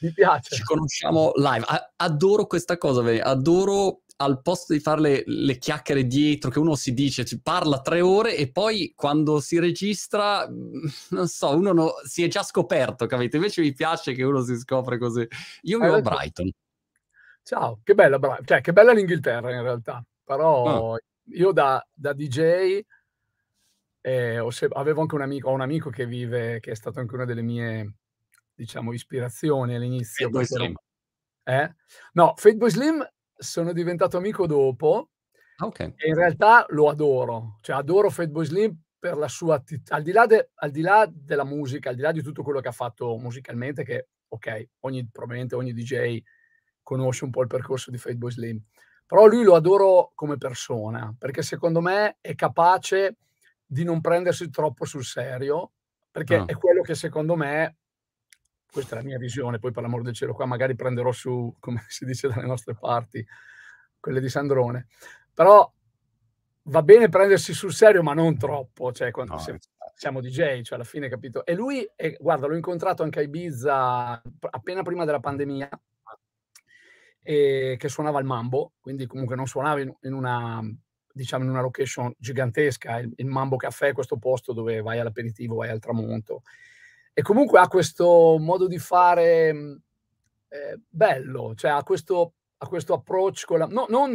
Mi piace. Ci conosciamo live. adoro questa cosa, adoro al posto di fare le, le, chiacchiere dietro, che uno si dice, ci parla tre ore e poi quando si registra, mm, non so, uno no, si è già scoperto, capito? Invece mi piace che uno si scopre così. Io vivo a Brighton. Ciao, che bella, bra- cioè, che bella l'Inghilterra in realtà, però ah. io da, da DJ eh, se- avevo anche un amico, ho un amico che vive, che è stato anche una delle mie, diciamo, ispirazioni all'inizio. Fateboy Slim. Eh? No, Fateboy Slim sono diventato amico dopo. Ah, okay. E in realtà lo adoro, cioè adoro Fatboy Slim per la sua al di, là de, al di là della musica, al di là di tutto quello che ha fatto musicalmente, che ok, ogni, probabilmente ogni DJ conosce un po' il percorso di Fatboy Slim, però lui lo adoro come persona, perché secondo me è capace di non prendersi troppo sul serio, perché ah. è quello che secondo me questa è la mia visione, poi per l'amor del cielo qua magari prenderò su, come si dice dalle nostre parti, quelle di Sandrone. Però va bene prendersi sul serio, ma non troppo, cioè quando no, siamo DJ, cioè alla fine capito. E lui, è, guarda, l'ho incontrato anche a Ibiza appena prima della pandemia, e che suonava il mambo, quindi comunque non suonava in, in una diciamo in una location gigantesca, il, il Mambo Caffè, questo posto dove vai all'aperitivo, vai al tramonto e comunque ha questo modo di fare mhmm, eh, bello, cioè ha questo, ha questo approccio con la... No, non,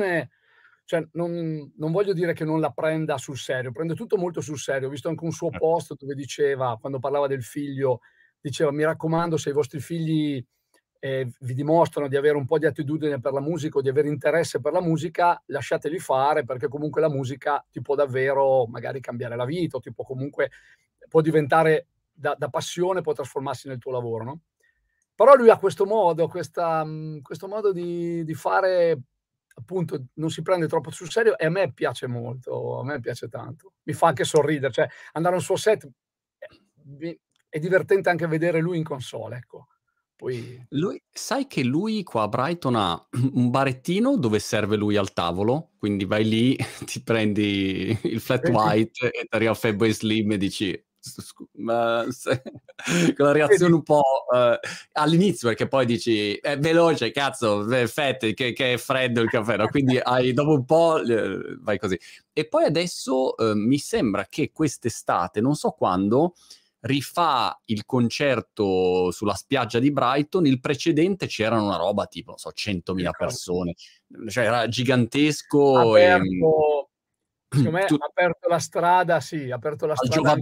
cioè, non, non, voglio dire che non la prenda sul serio, prende tutto molto sul serio. Ho visto anche un suo post dove diceva, quando parlava del figlio, diceva mi raccomando se i vostri figli eh, vi dimostrano di avere un po' di attitudine per la musica o di avere interesse per la musica, lasciateli fare perché comunque la musica ti può davvero magari cambiare la vita o ti può comunque può diventare da, da, passione può trasformarsi nel tuo lavoro, no? Però lui ha questo modo, questa, mhmm, questo modo di, di, fare, appunto, non si prende troppo sul serio e a me piace molto, a me piace tanto. Mi fa anche sorridere, cioè andare a un suo set eh, è divertente anche vedere lui in console, ecco. Poi... Lui, sai che lui qua a Brighton ha un barettino dove serve lui al tavolo, quindi vai lì, ti prendi il flat white e ti arriva Fatboy Slim e dici con la reazione un po' uh, all'inizio perché poi dici è veloce cazzo fette che, che, è freddo il caffè no? quindi hai, dopo un po' vai così e poi adesso uh, mi sembra che quest'estate non so quando rifà il concerto sulla spiaggia di Brighton il precedente c'erano una roba tipo non so 100.000 persone cioè era gigantesco aperto, e secondo me tu... ha aperto la strada, sì, ha aperto la strada.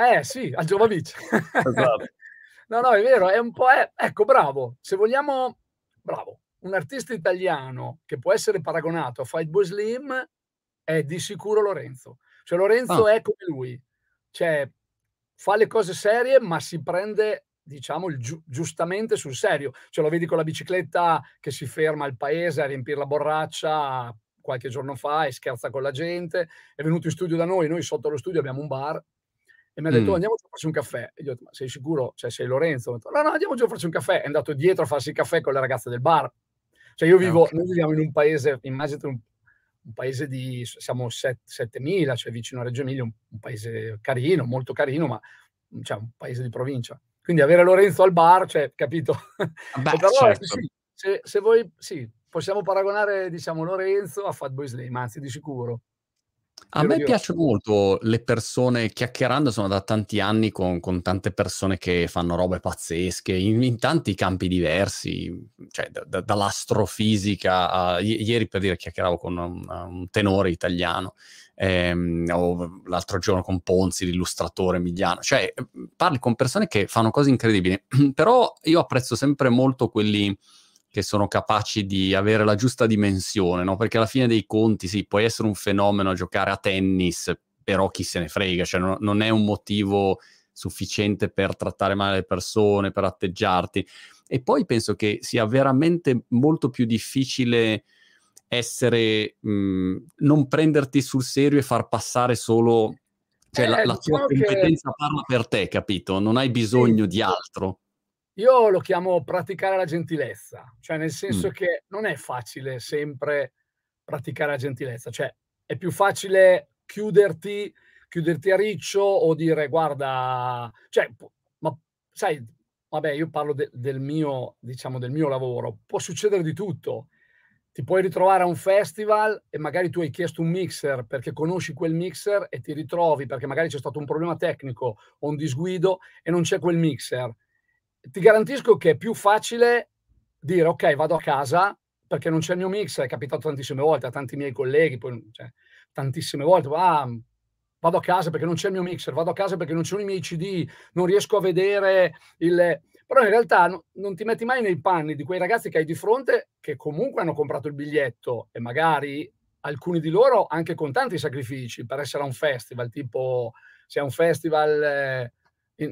Eh sì, al Giova Beach. Esatto. no, no, è vero, è un po'... È... Ecco, bravo, se vogliamo... Bravo, un artista italiano che può essere paragonato a Fight Boy Slim è di sicuro Lorenzo. Cioè Lorenzo ah. è come lui, cioè fa le cose serie ma si prende diciamo giu- giustamente sul serio. Cioè lo vedi con la bicicletta che si ferma al paese a riempire la borraccia qualche giorno fa e scherza con la gente, è venuto in studio da noi, noi sotto lo studio abbiamo un bar e mi ha detto mm. andiamo a farci un caffè. E io ho detto, ma sei sicuro? Cioè sei Lorenzo? Detto, no, no, andiamo giù a farci un caffè. È andato dietro a farsi il caffè con le ragazze del bar. Cioè io vivo, okay. noi viviamo in un paese, immaginate un, un paese di, siamo 7.000, cioè vicino a Reggio Emilia, un, un, paese carino, molto carino, ma cioè un paese di provincia. Quindi avere Lorenzo al bar, cioè, capito? Beh, però, certo. sì, se, se, voi, sì, possiamo paragonare, diciamo, Lorenzo a Fatboy Slim, anzi di sicuro. A me piacciono molto le persone, chiacchierando sono da tanti anni con, con tante persone che fanno robe pazzesche in, in tanti campi diversi, cioè da, da, dall'astrofisica a... I- ieri per dire chiacchieravo con un, un tenore italiano, ehm, o l'altro giorno con Ponzi, l'illustratore emiliano, cioè parli con persone che fanno cose incredibili, però io apprezzo sempre molto quelli che sono capaci di avere la giusta dimensione, no? Perché alla fine dei conti, sì, puoi essere un fenomeno a giocare a tennis, però chi se ne frega, cioè non, non è un motivo sufficiente per trattare male le persone, per atteggiarti. E poi penso che sia veramente molto più difficile essere, mh, non prenderti sul serio e far passare solo, cioè eh, la, la diciamo tua competenza che... parla per te, capito? Non hai bisogno sì. di altro. Io lo chiamo praticare la gentilezza, cioè nel senso mm. che non è facile sempre praticare la gentilezza, cioè è più facile chiuderti, chiuderti a riccio o dire guarda, cioè, ma sai, vabbè, io parlo de del mio diciamo, del mio lavoro, può succedere di tutto. Ti puoi ritrovare a un festival e magari tu hai chiesto un mixer perché conosci quel mixer e ti ritrovi perché magari c'è stato un problema tecnico o un disguido e non c'è quel mixer. Ti garantisco che è più facile dire: "Okay, vado a casa perché non c'è il mio mixer", è capitato tantissime volte a tanti miei colleghi, poi cioè tantissime volte: "Ah, vado a casa perché non c'è il mio mixer, vado a casa perché non ci sono i miei CD, non riesco a vedere il però in realtà no, non ti metti mai nei panni di quei ragazzi che hai di fronte che comunque hanno comprato il biglietto e magari alcuni di loro anche con tanti sacrifici per essere a un festival, tipo se è un festival,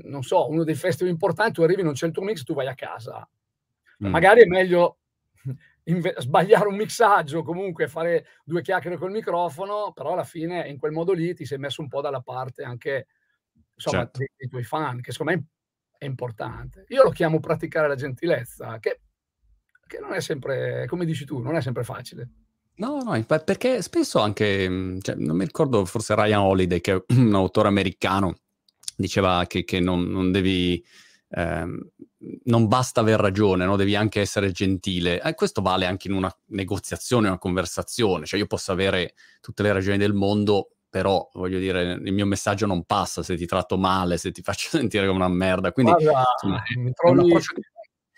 non so, uno dei festival importanti, tu arrivi, non c'è il tuo mix, tu vai a casa. Mm. Magari è meglio sbagliare un mixaggio, comunque fare due chiacchiere col microfono, però alla fine in quel modo lì ti sei messo un po' dalla parte anche insomma, certo. dei, dei, tuoi fan, che secondo me è importante. Io lo chiamo praticare la gentilezza, che, che non è sempre, come dici tu, non è sempre facile. No, no, perché spesso anche, mhmm, cioè, non mi ricordo, forse Ryan Holiday, che è un autore americano, diceva che, che non, non, devi, ehm, non basta aver ragione, no? devi anche essere gentile. E questo vale anche in una negoziazione, una conversazione. Cioè io posso avere tutte le ragioni del mondo, però voglio dire, il mio messaggio non passa se ti tratto male, se ti faccio sentire come una merda. Quindi Guarda, insomma, è, trovi...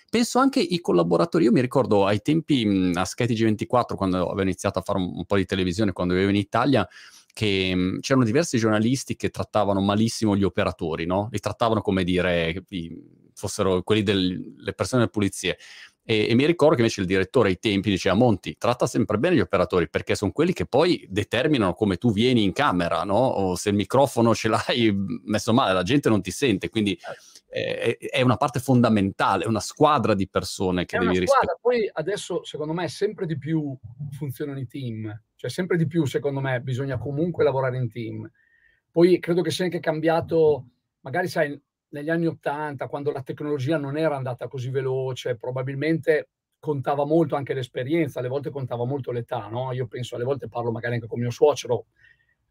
penso anche i collaboratori. Io mi ricordo ai tempi mh, a Skytg 24, quando avevo iniziato a fare un, un, po' di televisione, quando vivevo in Italia, che mh, c'erano diversi giornalisti che trattavano malissimo gli operatori, no? Li trattavano come dire fossero quelli delle persone delle pulizie. E, e, mi ricordo che invece il direttore ai tempi diceva Monti, tratta sempre bene gli operatori perché sono quelli che poi determinano come tu vieni in camera, no? O se il microfono ce l'hai messo male, la gente non ti sente, quindi eh, è una parte fondamentale, è una squadra di persone che è devi rispettare. Poi adesso, secondo me, sempre di più funzionano i team, cioè sempre di più, secondo me, bisogna comunque lavorare in team. Poi credo che sia anche cambiato, magari sai, negli anni Ottanta, quando la tecnologia non era andata così veloce, probabilmente contava molto anche l'esperienza, alle volte contava molto l'età, no? Io penso, alle volte parlo magari anche con mio suocero,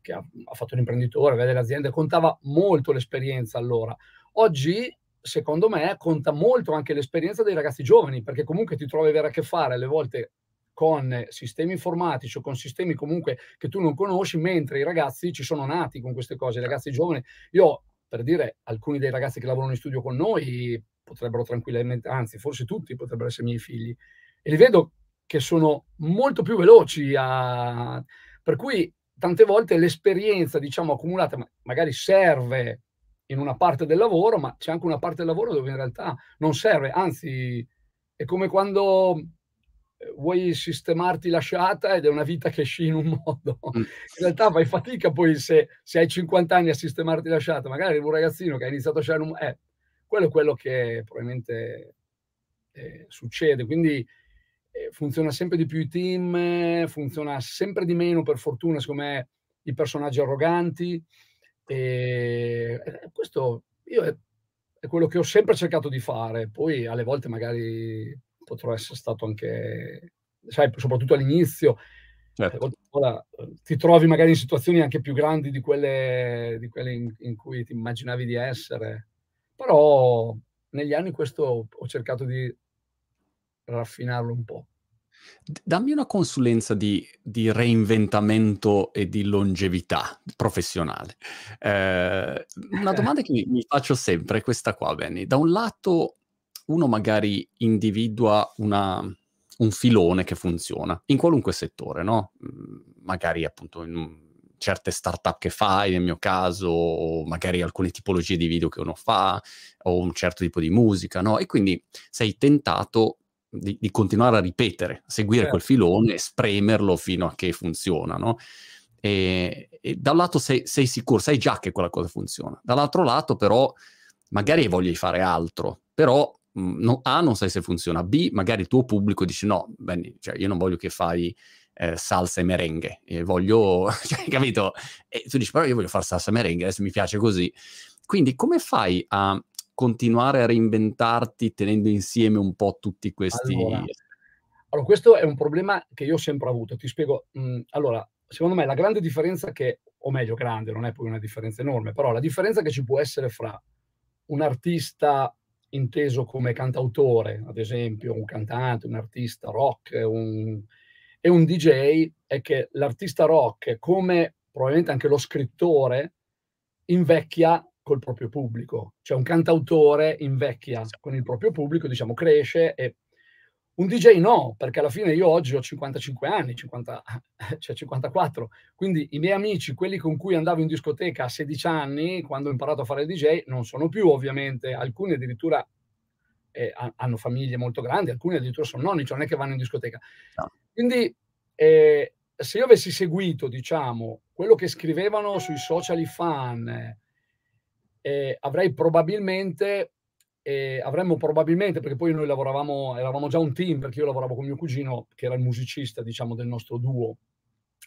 che ha, ha fatto l'imprenditore, vede le aziende, contava molto l'esperienza allora. Oggi, secondo me, conta molto anche l'esperienza dei ragazzi giovani, perché comunque ti trovi ad avere a che fare alle volte con sistemi informatici o con sistemi comunque che tu non conosci, mentre i ragazzi ci sono nati con queste cose, i ragazzi giovani. Io per dire, alcuni dei ragazzi che lavorano in studio con noi potrebbero tranquillamente, anzi, forse tutti potrebbero essere miei figli, e li vedo che sono molto più veloci a... per cui tante volte l'esperienza, diciamo, accumulata magari serve in una parte del lavoro, ma c'è anche una parte del lavoro dove in realtà non serve, anzi è come quando vuoi sistemarti la sciata ed è una vita che sci in un modo. Mm. In realtà fai fatica poi se, se, hai 50 anni a sistemarti la sciata, magari un ragazzino che ha iniziato a sciare un... Eh, quello è quello che probabilmente eh, succede. Quindi eh, funziona sempre di più i team, funziona sempre di meno, per fortuna, secondo me, i personaggi arroganti. E, questo io è, è quello che ho sempre cercato di fare. Poi alle volte magari potrò essere stato anche, sai, soprattutto all'inizio, certo. eh, ti trovi magari in situazioni anche più grandi di quelle, di quelle in, in, cui ti immaginavi di essere. Però negli anni questo ho cercato di raffinarlo un po'. Dammi una consulenza di, di reinventamento e di longevità professionale. Eh, una domanda che mi, mi, faccio sempre è questa qua, Benny. Da un lato uno magari individua una, un filone che funziona in qualunque settore, no? Mhmm, magari appunto in certe startup che fai, nel mio caso, o magari alcune tipologie di video che uno fa, o un certo tipo di musica, no? E quindi sei tentato di, di continuare a ripetere, seguire certo. quel filone e spremerlo fino a che funziona, no? E, e da un lato sei, sei sicuro, sai già che quella cosa funziona, dall'altro lato però magari hai voglia di fare altro, però no, A, non sai se funziona, B, magari il tuo pubblico dice no, Benny, cioè io non voglio che fai eh, salsa e merengue, e voglio, cioè, capito? E tu dici però io voglio fare salsa e merengue, adesso mi piace così. Quindi come fai a continuare a reinventarti tenendo insieme un po' tutti questi... Allora, allora questo è un problema che io ho sempre avuto, ti spiego. Mh, mhmm, allora, secondo me la grande differenza che, o meglio grande, non è poi una differenza enorme, però la differenza che ci può essere fra un artista inteso come cantautore, ad esempio, un cantante, un artista rock, un, e un DJ, è che l'artista rock, come probabilmente anche lo scrittore, invecchia col proprio pubblico. Cioè un cantautore invecchia con il proprio pubblico, diciamo, cresce e un DJ no, perché alla fine io oggi ho 55 anni, 50, cioè 54, quindi i miei amici, quelli con cui andavo in discoteca a 16 anni, quando ho imparato a fare il DJ, non sono più ovviamente, alcuni addirittura eh, hanno famiglie molto grandi, alcuni addirittura sono nonni, cioè non è che vanno in discoteca. No. Quindi eh, se io avessi seguito, diciamo, quello che scrivevano sui social i fan, eh, avrei probabilmente e avremmo probabilmente, perché poi noi lavoravamo, eravamo già un team, perché io lavoravo con mio cugino, che era il musicista, diciamo, del nostro duo,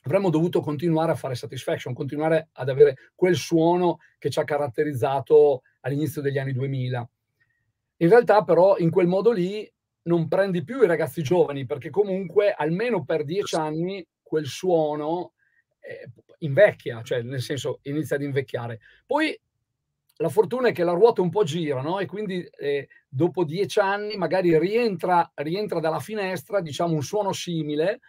avremmo dovuto continuare a fare Satisfaction, continuare ad avere quel suono che ci ha caratterizzato all'inizio degli anni 2000. In realtà, però, in quel modo lì non prendi più i ragazzi giovani, perché comunque almeno per dieci anni quel suono eh, invecchia, cioè nel senso inizia ad invecchiare. Poi la fortuna è che la ruota un po' gira, no? E quindi eh, dopo dieci anni magari rientra, rientra dalla finestra, diciamo, un suono simile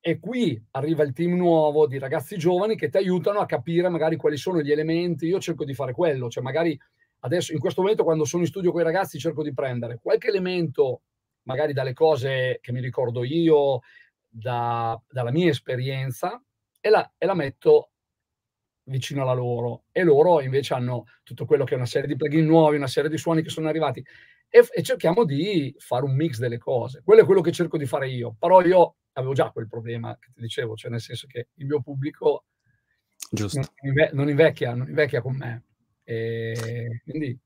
e qui arriva il team nuovo di ragazzi giovani che ti aiutano a capire magari quali sono gli elementi. Io cerco di fare quello, cioè magari adesso in questo momento quando sono in studio con i ragazzi cerco di prendere qualche elemento, magari dalle cose che mi ricordo io, da, dalla mia esperienza, e la, e la metto vicino alla loro e loro invece hanno tutto quello che è una serie di plugin nuovi, una serie di suoni che sono arrivati e, e, cerchiamo di fare un mix delle cose. Quello è quello che cerco di fare io, però io avevo già quel problema che ti dicevo, cioè nel senso che il mio pubblico non, non, invecchia, non invecchia con me. E quindi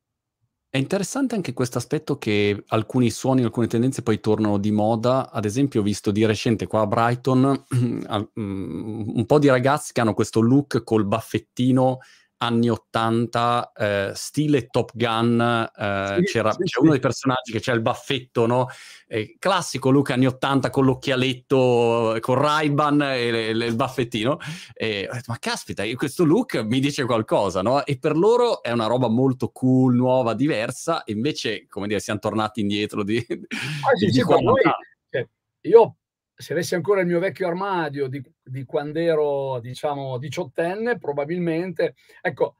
è interessante anche questo aspetto che alcuni suoni, alcune tendenze poi tornano di moda. Ad esempio, ho visto di recente qua a Brighton mm, un po' di ragazzi che hanno questo look col baffettino anni 80, eh, stile Top Gun, eh, sì, c'era, sì, c'è sì. uno dei personaggi che c'è il baffetto, no? Eh, classico look anni 80 con l'occhialetto, con Ray-Ban e, le, le, il baffettino. E ho detto, ma caspita, questo look mi dice qualcosa, no? E per loro è una roba molto cool, nuova, diversa, e invece, come dire, siamo tornati indietro di, ah, di, di noi, cioè, io se avessi ancora il mio vecchio armadio di, di quando ero, diciamo, diciottenne, probabilmente, ecco,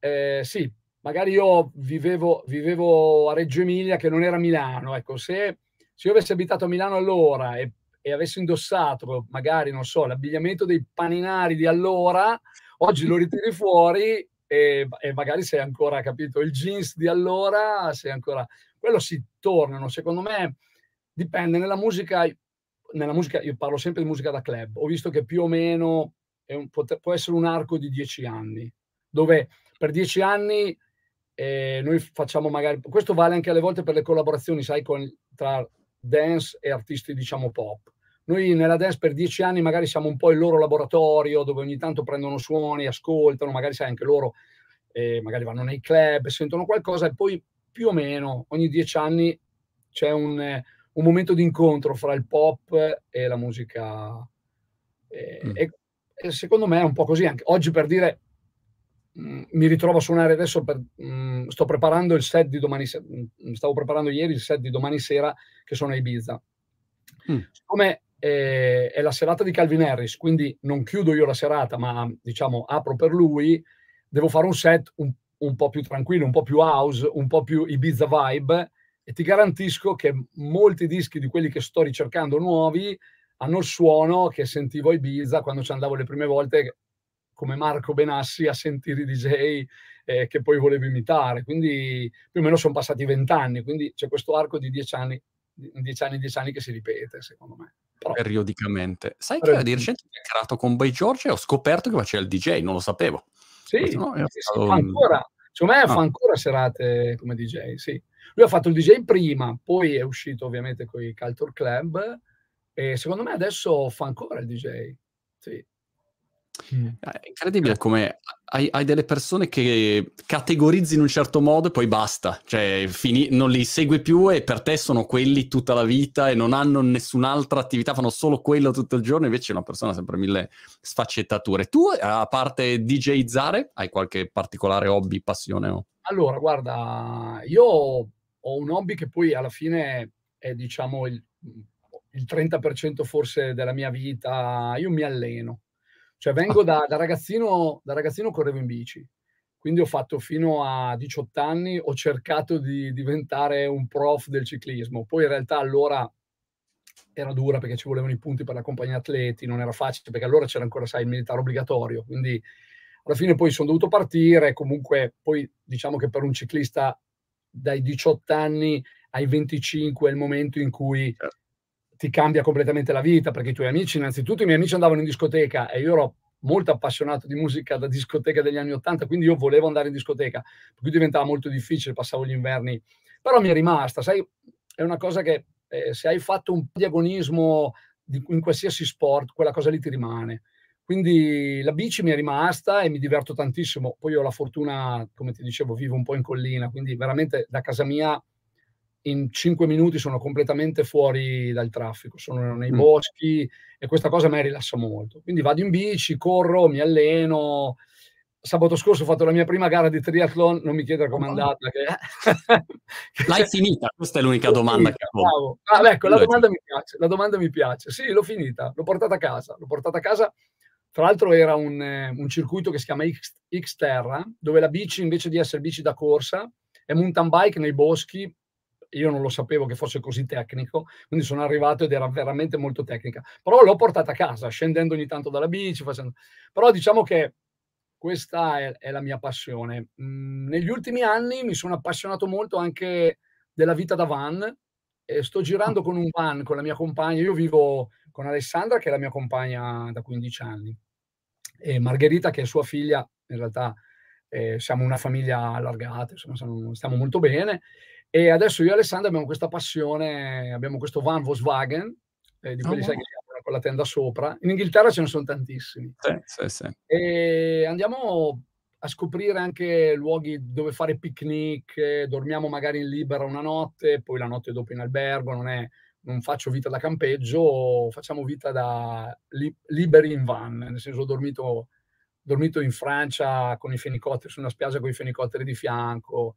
eh, sì, magari io vivevo, vivevo, a Reggio Emilia che non era Milano, ecco, se, se io avessi abitato a Milano allora e, e avessi indossato magari, non so, l'abbigliamento dei paninari di allora, oggi lo ritiri fuori e, e, magari sei ancora, capito, il jeans di allora, sei ancora... Quello si tornano, secondo me dipende nella musica nella musica, io parlo sempre di musica da club, ho visto che più o meno un, può essere un arco di dieci anni, dove per dieci anni eh, noi facciamo magari, questo vale anche alle volte per le collaborazioni, sai, con, tra dance e artisti, diciamo, pop. Noi nella dance per dieci anni magari siamo un po' il loro laboratorio, dove ogni tanto prendono suoni, ascoltano, magari sai anche loro, eh, magari vanno nei club, sentono qualcosa e poi più o meno ogni dieci anni c'è un... Eh, un momento di incontro fra il pop e la musica. E, mm. e, e secondo me è un po' così anche. Oggi per dire, mh, mm, mi ritrovo a suonare adesso, per, mh, mm, sto preparando il set di domani sera, mm, stavo preparando ieri il set di domani sera che sono a Ibiza. Mm. Siccome eh, è la serata di Calvin Harris, quindi non chiudo io la serata, ma diciamo apro per lui, devo fare un set un, un po' più tranquillo, un po' più house, un po' più Ibiza vibe, e ti garantisco che molti dischi di quelli che sto ricercando nuovi hanno il suono che sentivo a Ibiza quando ci andavo le prime volte come Marco Benassi a sentire i DJ eh, che poi volevo imitare. Quindi più o meno sono passati vent'anni, quindi c'è questo arco di dieci anni, dieci anni, dieci anni che si ripete, secondo me. Però, Periodicamente. Sai che di recente ho chiacchierato con Boy George e ho scoperto che faceva il DJ, non lo sapevo. Sì, no, sì, stato... fa ancora, secondo me ah. fa ancora serate come DJ, sì. Lui ha fatto il DJ prima, poi è uscito ovviamente con i Culture Club e secondo me adesso fa ancora il DJ. Sì. Mm. È incredibile come hai, hai, delle persone che categorizzi in un certo modo e poi basta, cioè fini, non li segui più e per te sono quelli tutta la vita e non hanno nessun'altra attività, fanno solo quello tutto il giorno, invece una persona ha sempre mille sfaccettature. Tu, a parte DJ Zare, hai qualche particolare hobby, passione? O? Allora, guarda, io ho un hobby che poi alla fine è, diciamo, il, il 30% forse della mia vita. Io mi alleno. Cioè vengo da, da, ragazzino, da ragazzino correvo in bici, quindi ho fatto fino a 18 anni, ho cercato di diventare un prof del ciclismo. Poi in realtà allora era dura perché ci volevano i punti per la compagnia atleti, non era facile perché allora c'era ancora, sai, il militare obbligatorio, quindi alla fine poi sono dovuto partire, comunque poi diciamo che per un ciclista dai 18 anni ai 25 è il momento in cui ti cambia completamente la vita, perché i tuoi amici, innanzitutto i miei amici andavano in discoteca e io ero molto appassionato di musica da discoteca degli anni 80, quindi io volevo andare in discoteca, per cui diventava molto difficile, passavo gli inverni, però mi è rimasta, sai, è una cosa che eh, se hai fatto un po' di agonismo di, in qualsiasi sport, quella cosa lì ti rimane. Quindi la bici mi è rimasta e mi diverto tantissimo. Poi ho la fortuna, come ti dicevo, vivo un po' in collina, quindi veramente da casa mia in cinque minuti sono completamente fuori dal traffico, sono nei mm. boschi e questa cosa mi rilassa molto. Quindi vado in bici, corro, mi alleno, sabato scorso ho fatto la mia prima gara di triathlon, non mi chiedere com'è andata. Che... L'hai finita? Questa è l'unica domanda che ho. Ah, ecco, la domanda mi piace, la domanda mi piace. Sì, l'ho finita, l'ho portata a casa, l'ho portata a casa. Tra l'altro era un, un circuito che si chiama X, X Terra, dove la bici invece di essere bici da corsa è mountain bike nei boschi. Io non lo sapevo che fosse così tecnico, quindi sono arrivato ed era veramente molto tecnica. Però l'ho portata a casa, scendendo ogni tanto dalla bici. Facendo... Però diciamo che questa è, è la mia passione. Mm, negli ultimi anni mi sono appassionato molto anche della vita da van sto girando con un van con la mia compagna. Io vivo con Alessandra, che è la mia compagna da 15 anni, e Margherita, che è sua figlia. In realtà eh, siamo una famiglia allargata, insomma, stiamo molto bene. E adesso io e Alessandra abbiamo questa passione, abbiamo questo van Volkswagen, eh, di quelli oh, sai, che con la tenda sopra. In Inghilterra ce ne sono tantissimi. Sì, sì, sì. E andiamo a scoprire anche luoghi dove fare picnic, dormiamo magari in libera una notte, poi la notte dopo in albergo, non, è, non faccio vita da campeggio, facciamo vita da li, liberi in van, nel senso ho dormito, dormito in Francia con i fenicotteri, su una spiaggia con i fenicotteri di fianco.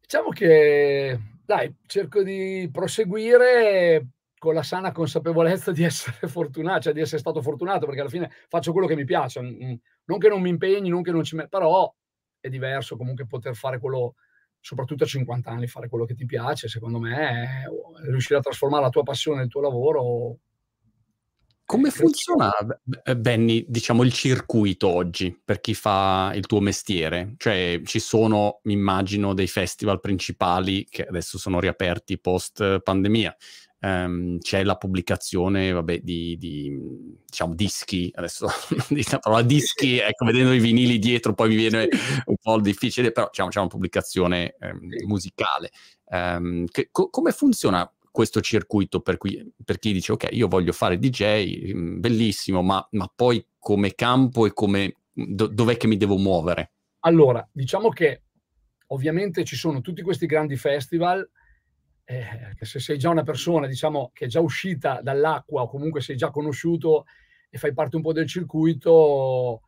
Diciamo che, dai, cerco di proseguire con la sana consapevolezza di essere fortunato, cioè di essere stato fortunato, perché alla fine faccio quello che mi piace, non che non mi impegni, non che non ci metto, però è diverso comunque poter fare quello, soprattutto a 50 anni, fare quello che ti piace, secondo me, è, riuscire a trasformare la tua passione nel tuo lavoro. Come funziona, Benny, diciamo, il circuito oggi per chi fa il tuo mestiere? Cioè, ci sono, mi immagino, dei festival principali che adesso sono riaperti post pandemia um, c'è la pubblicazione vabbè, di, di diciamo, dischi, adesso la parola dischi, ecco, vedendo i vinili dietro poi mi viene un po' difficile, però diciamo, c'è una pubblicazione um, musicale. Um, che, co- come funziona questo circuito per, cui, per, chi dice ok, io voglio fare DJ, mm, bellissimo, ma, ma poi come campo e come do, dov'è che mi devo muovere? Allora, diciamo che ovviamente ci sono tutti questi grandi festival eh, se sei già una persona, diciamo, che è già uscita dall'acqua o comunque sei già conosciuto e fai parte un po' del circuito,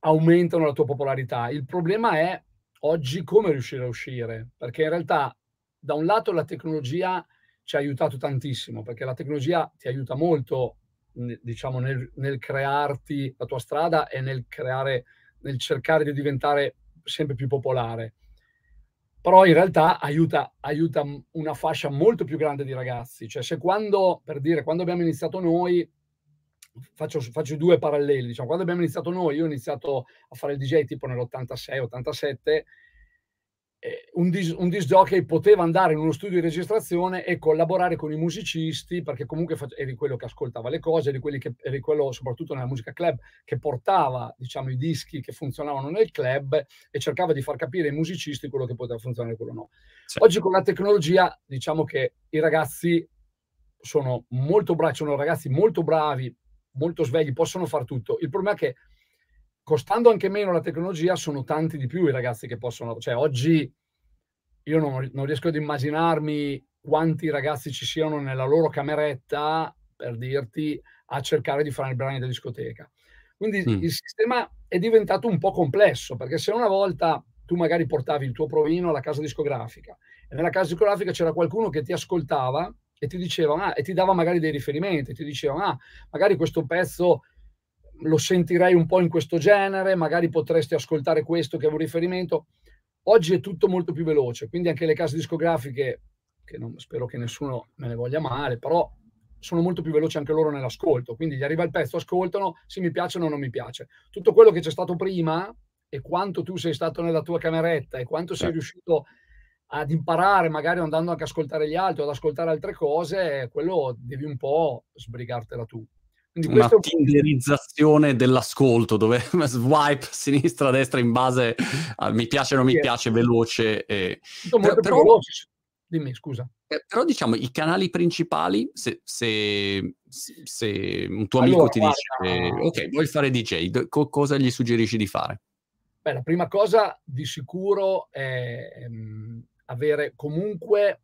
aumentano la tua popolarità. Il problema è oggi come riuscire a uscire, perché in realtà da un lato la tecnologia ci ha aiutato tantissimo, perché la tecnologia ti aiuta molto, diciamo, nel, nel crearti la tua strada e nel creare, nel cercare di diventare sempre più popolare però in realtà aiuta, aiuta una fascia molto più grande di ragazzi. Cioè se quando, per dire, quando abbiamo iniziato noi, faccio, faccio due paralleli, diciamo, quando abbiamo iniziato noi, io ho iniziato a fare il DJ tipo nell'86-87, eh, un, dis, un disc jockey poteva andare in uno studio di registrazione e collaborare con i musicisti perché comunque face, eri quello che ascoltava le cose, eri, quelli che, eri quello soprattutto nella musica club che portava diciamo i dischi che funzionavano nel club e cercava di far capire ai musicisti quello che poteva funzionare e quello no. Sì. Oggi con la tecnologia diciamo che i ragazzi sono molto bravi, sono ragazzi molto bravi, molto svegli, possono fare tutto. Il problema è che costando anche meno la tecnologia, sono tanti di più i ragazzi che possono, cioè oggi io non, non riesco ad immaginarmi quanti ragazzi ci siano nella loro cameretta, per dirti, a cercare di fare il brani da discoteca. Quindi mm. il sistema è diventato un po' complesso, perché se una volta tu tu magari portavi il tuo provino alla casa discografica e nella casa discografica c'era qualcuno che ti ascoltava e ti diceva, ah, e ti dava magari dei riferimenti, ti diceva, ah, magari questo pezzo lo sentirei un po' in questo genere, magari potresti ascoltare questo che è un riferimento. Oggi è tutto molto più veloce, quindi anche le case discografiche, che non, spero che nessuno me ne voglia male, però sono molto più veloci anche loro nell'ascolto. Quindi gli arriva il pezzo, ascoltano, sì mi piace o non mi piace. Tutto quello che c'è stato prima e quanto tu sei stato nella tua cameretta e quanto sei riuscito ad imparare, magari andando anche a ascoltare gli altri o ad ascoltare altre cose, quello devi un po' sbrigartela tu. Quindi una tinderizzazione dell'ascolto dove swipe sinistra destra in base a mi piace o non mi piace veloce e... però, però, veloce. dimmi scusa eh, però diciamo i canali principali se, se, se un tuo amico allora, ti guarda, dice ok vuoi fare DJ co- cosa gli suggerisci di fare? Beh, la prima cosa di sicuro è um, avere comunque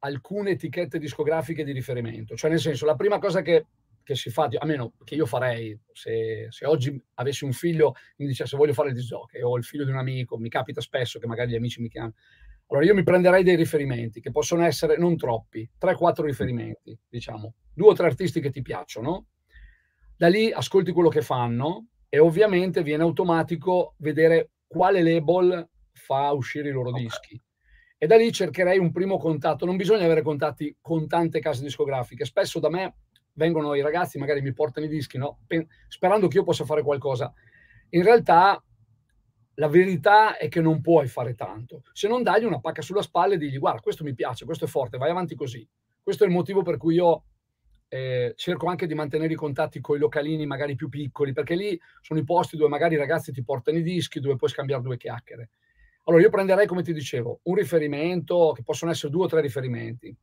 alcune etichette discografiche di riferimento cioè nel senso la prima cosa che che si fa, a meno che io farei, se, se oggi avessi un figlio mi dicesse voglio fare il disjockey o il figlio di un amico, mi capita spesso che magari gli amici mi chiamano, allora io mi prenderei dei riferimenti che possono essere non troppi, 3-4 riferimenti, diciamo, due o tre artisti che ti piacciono, da lì ascolti quello che fanno e ovviamente viene automatico vedere quale label fa uscire i loro okay. dischi. E da lì cercherei un primo contatto. Non bisogna avere contatti con tante case discografiche. Spesso da me vengono i ragazzi, magari mi portano i dischi, no? sperando che io possa fare qualcosa. In realtà la verità è che non puoi fare tanto. Se non dagli una pacca sulla spalla e digli guarda, questo mi piace, questo è forte, vai avanti così. Questo è il motivo per cui io eh, cerco anche di mantenere i contatti con i localini magari più piccoli, perché lì sono i posti dove magari i ragazzi ti portano i dischi, dove puoi scambiare due chiacchiere. Allora io prenderei, come ti dicevo, un riferimento, che possono essere due o tre riferimenti.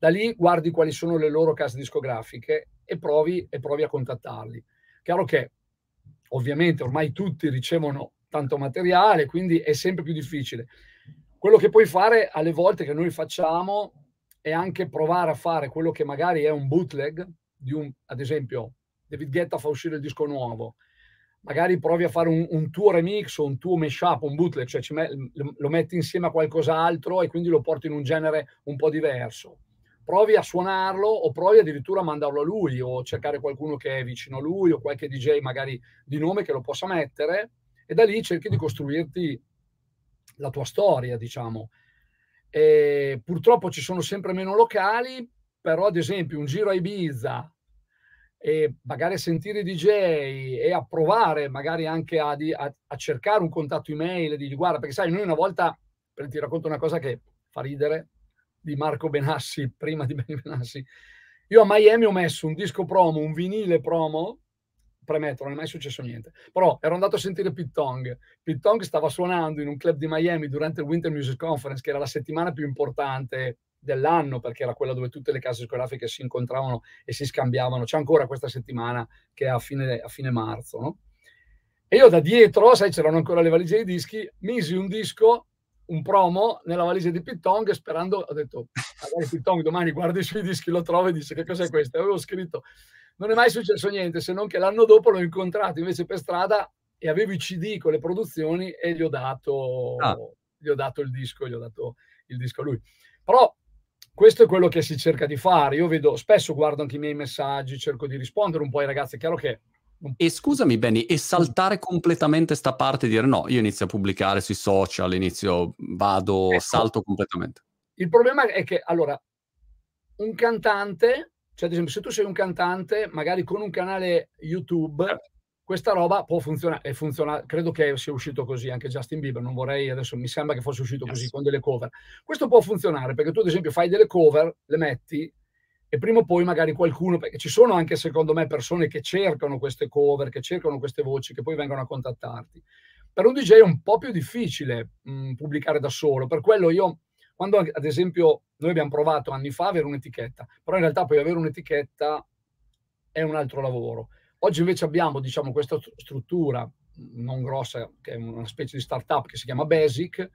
Da lì guardi quali sono le loro case discografiche e provi, e provi a contattarli. Chiaro che ovviamente ormai tutti ricevono tanto materiale, quindi è sempre più difficile. Quello che puoi fare alle volte che noi facciamo è anche provare a fare quello che magari è un bootleg di un, ad esempio, David Guetta fa uscire il disco nuovo, magari provi a fare un, un tuo remix o un tuo mashup, un bootleg, cioè me, lo metti insieme a qualcos'altro e quindi lo porti in un genere un po' diverso provi a suonarlo o provi addirittura a mandarlo a lui o cercare qualcuno che è vicino a lui o qualche DJ magari di nome che lo possa mettere e da lì cerchi di costruirti la tua storia, diciamo. E purtroppo ci sono sempre meno locali, però ad esempio un giro a Ibiza e magari sentire i DJ e a provare magari anche a, a, a cercare un contatto email di guarda, perché sai, noi una volta, ti racconto una cosa che fa ridere, di Marco Benassi, prima di Benassi. Io a Miami ho messo un disco promo, un vinile promo, premetto, non è mai successo niente, però ero andato a sentire Pittong. Pittong stava suonando in un club di Miami durante il Winter Music Conference, che era la settimana più importante dell'anno, perché era quella dove tutte le case discografiche si incontravano e si scambiavano. C'è ancora questa settimana che è a fine, a fine marzo, no? E io da dietro, sai, c'erano ancora le valigie di dischi, misi un disco un promo nella valigia di Pittong sperando, ho detto, magari Pittong domani guardi sui dischi, lo trovo e dice che cos'è questo? Avevo scritto, non è mai successo niente, se non che l'anno dopo l'ho incontrato invece per strada e avevo i CD con le produzioni e gli ho dato, ah. gli ho dato il disco, gli ho dato il disco a lui. Però questo è quello che si cerca di fare. Io vedo, spesso guardo anche i miei messaggi, cerco di rispondere un po' ai ragazzi. È chiaro che e scusami Benny, e saltare completamente sta parte e dire no, io inizio a pubblicare sui social, inizio, vado, ecco, salto completamente. Il problema è che, allora, un cantante, cioè ad esempio se tu sei un cantante, magari con un canale YouTube, certo. questa roba può funzionare, funziona, credo che sia uscito così anche Justin Bieber, non vorrei, adesso mi sembra che fosse uscito yes. così con delle cover. Questo può funzionare perché tu ad esempio fai delle cover, le metti e prima o poi magari qualcuno, perché ci sono anche secondo me persone che cercano queste cover, che cercano queste voci, che poi vengono a contattarti. Per un DJ è un po' più difficile mh, pubblicare da solo, per quello io, quando ad esempio noi abbiamo provato anni fa avere un'etichetta, però in realtà poi avere un'etichetta è un altro lavoro. Oggi invece abbiamo, diciamo, questa struttura non grossa, che è una specie di startup che si chiama Basic,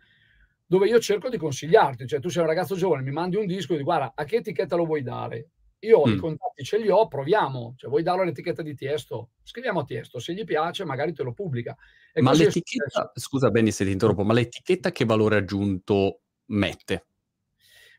dove io cerco di consigliarti, cioè tu sei un ragazzo giovane, mi mandi un disco e dici guarda, a che etichetta lo vuoi dare? io mm. i contatti ce li ho, proviamo. Cioè, vuoi darlo all'etichetta di Tiesto? Scriviamo a Tiesto, se gli piace magari te lo pubblica. E ma l'etichetta, scusa Benny se ti interrompo, ma l'etichetta che valore aggiunto mette?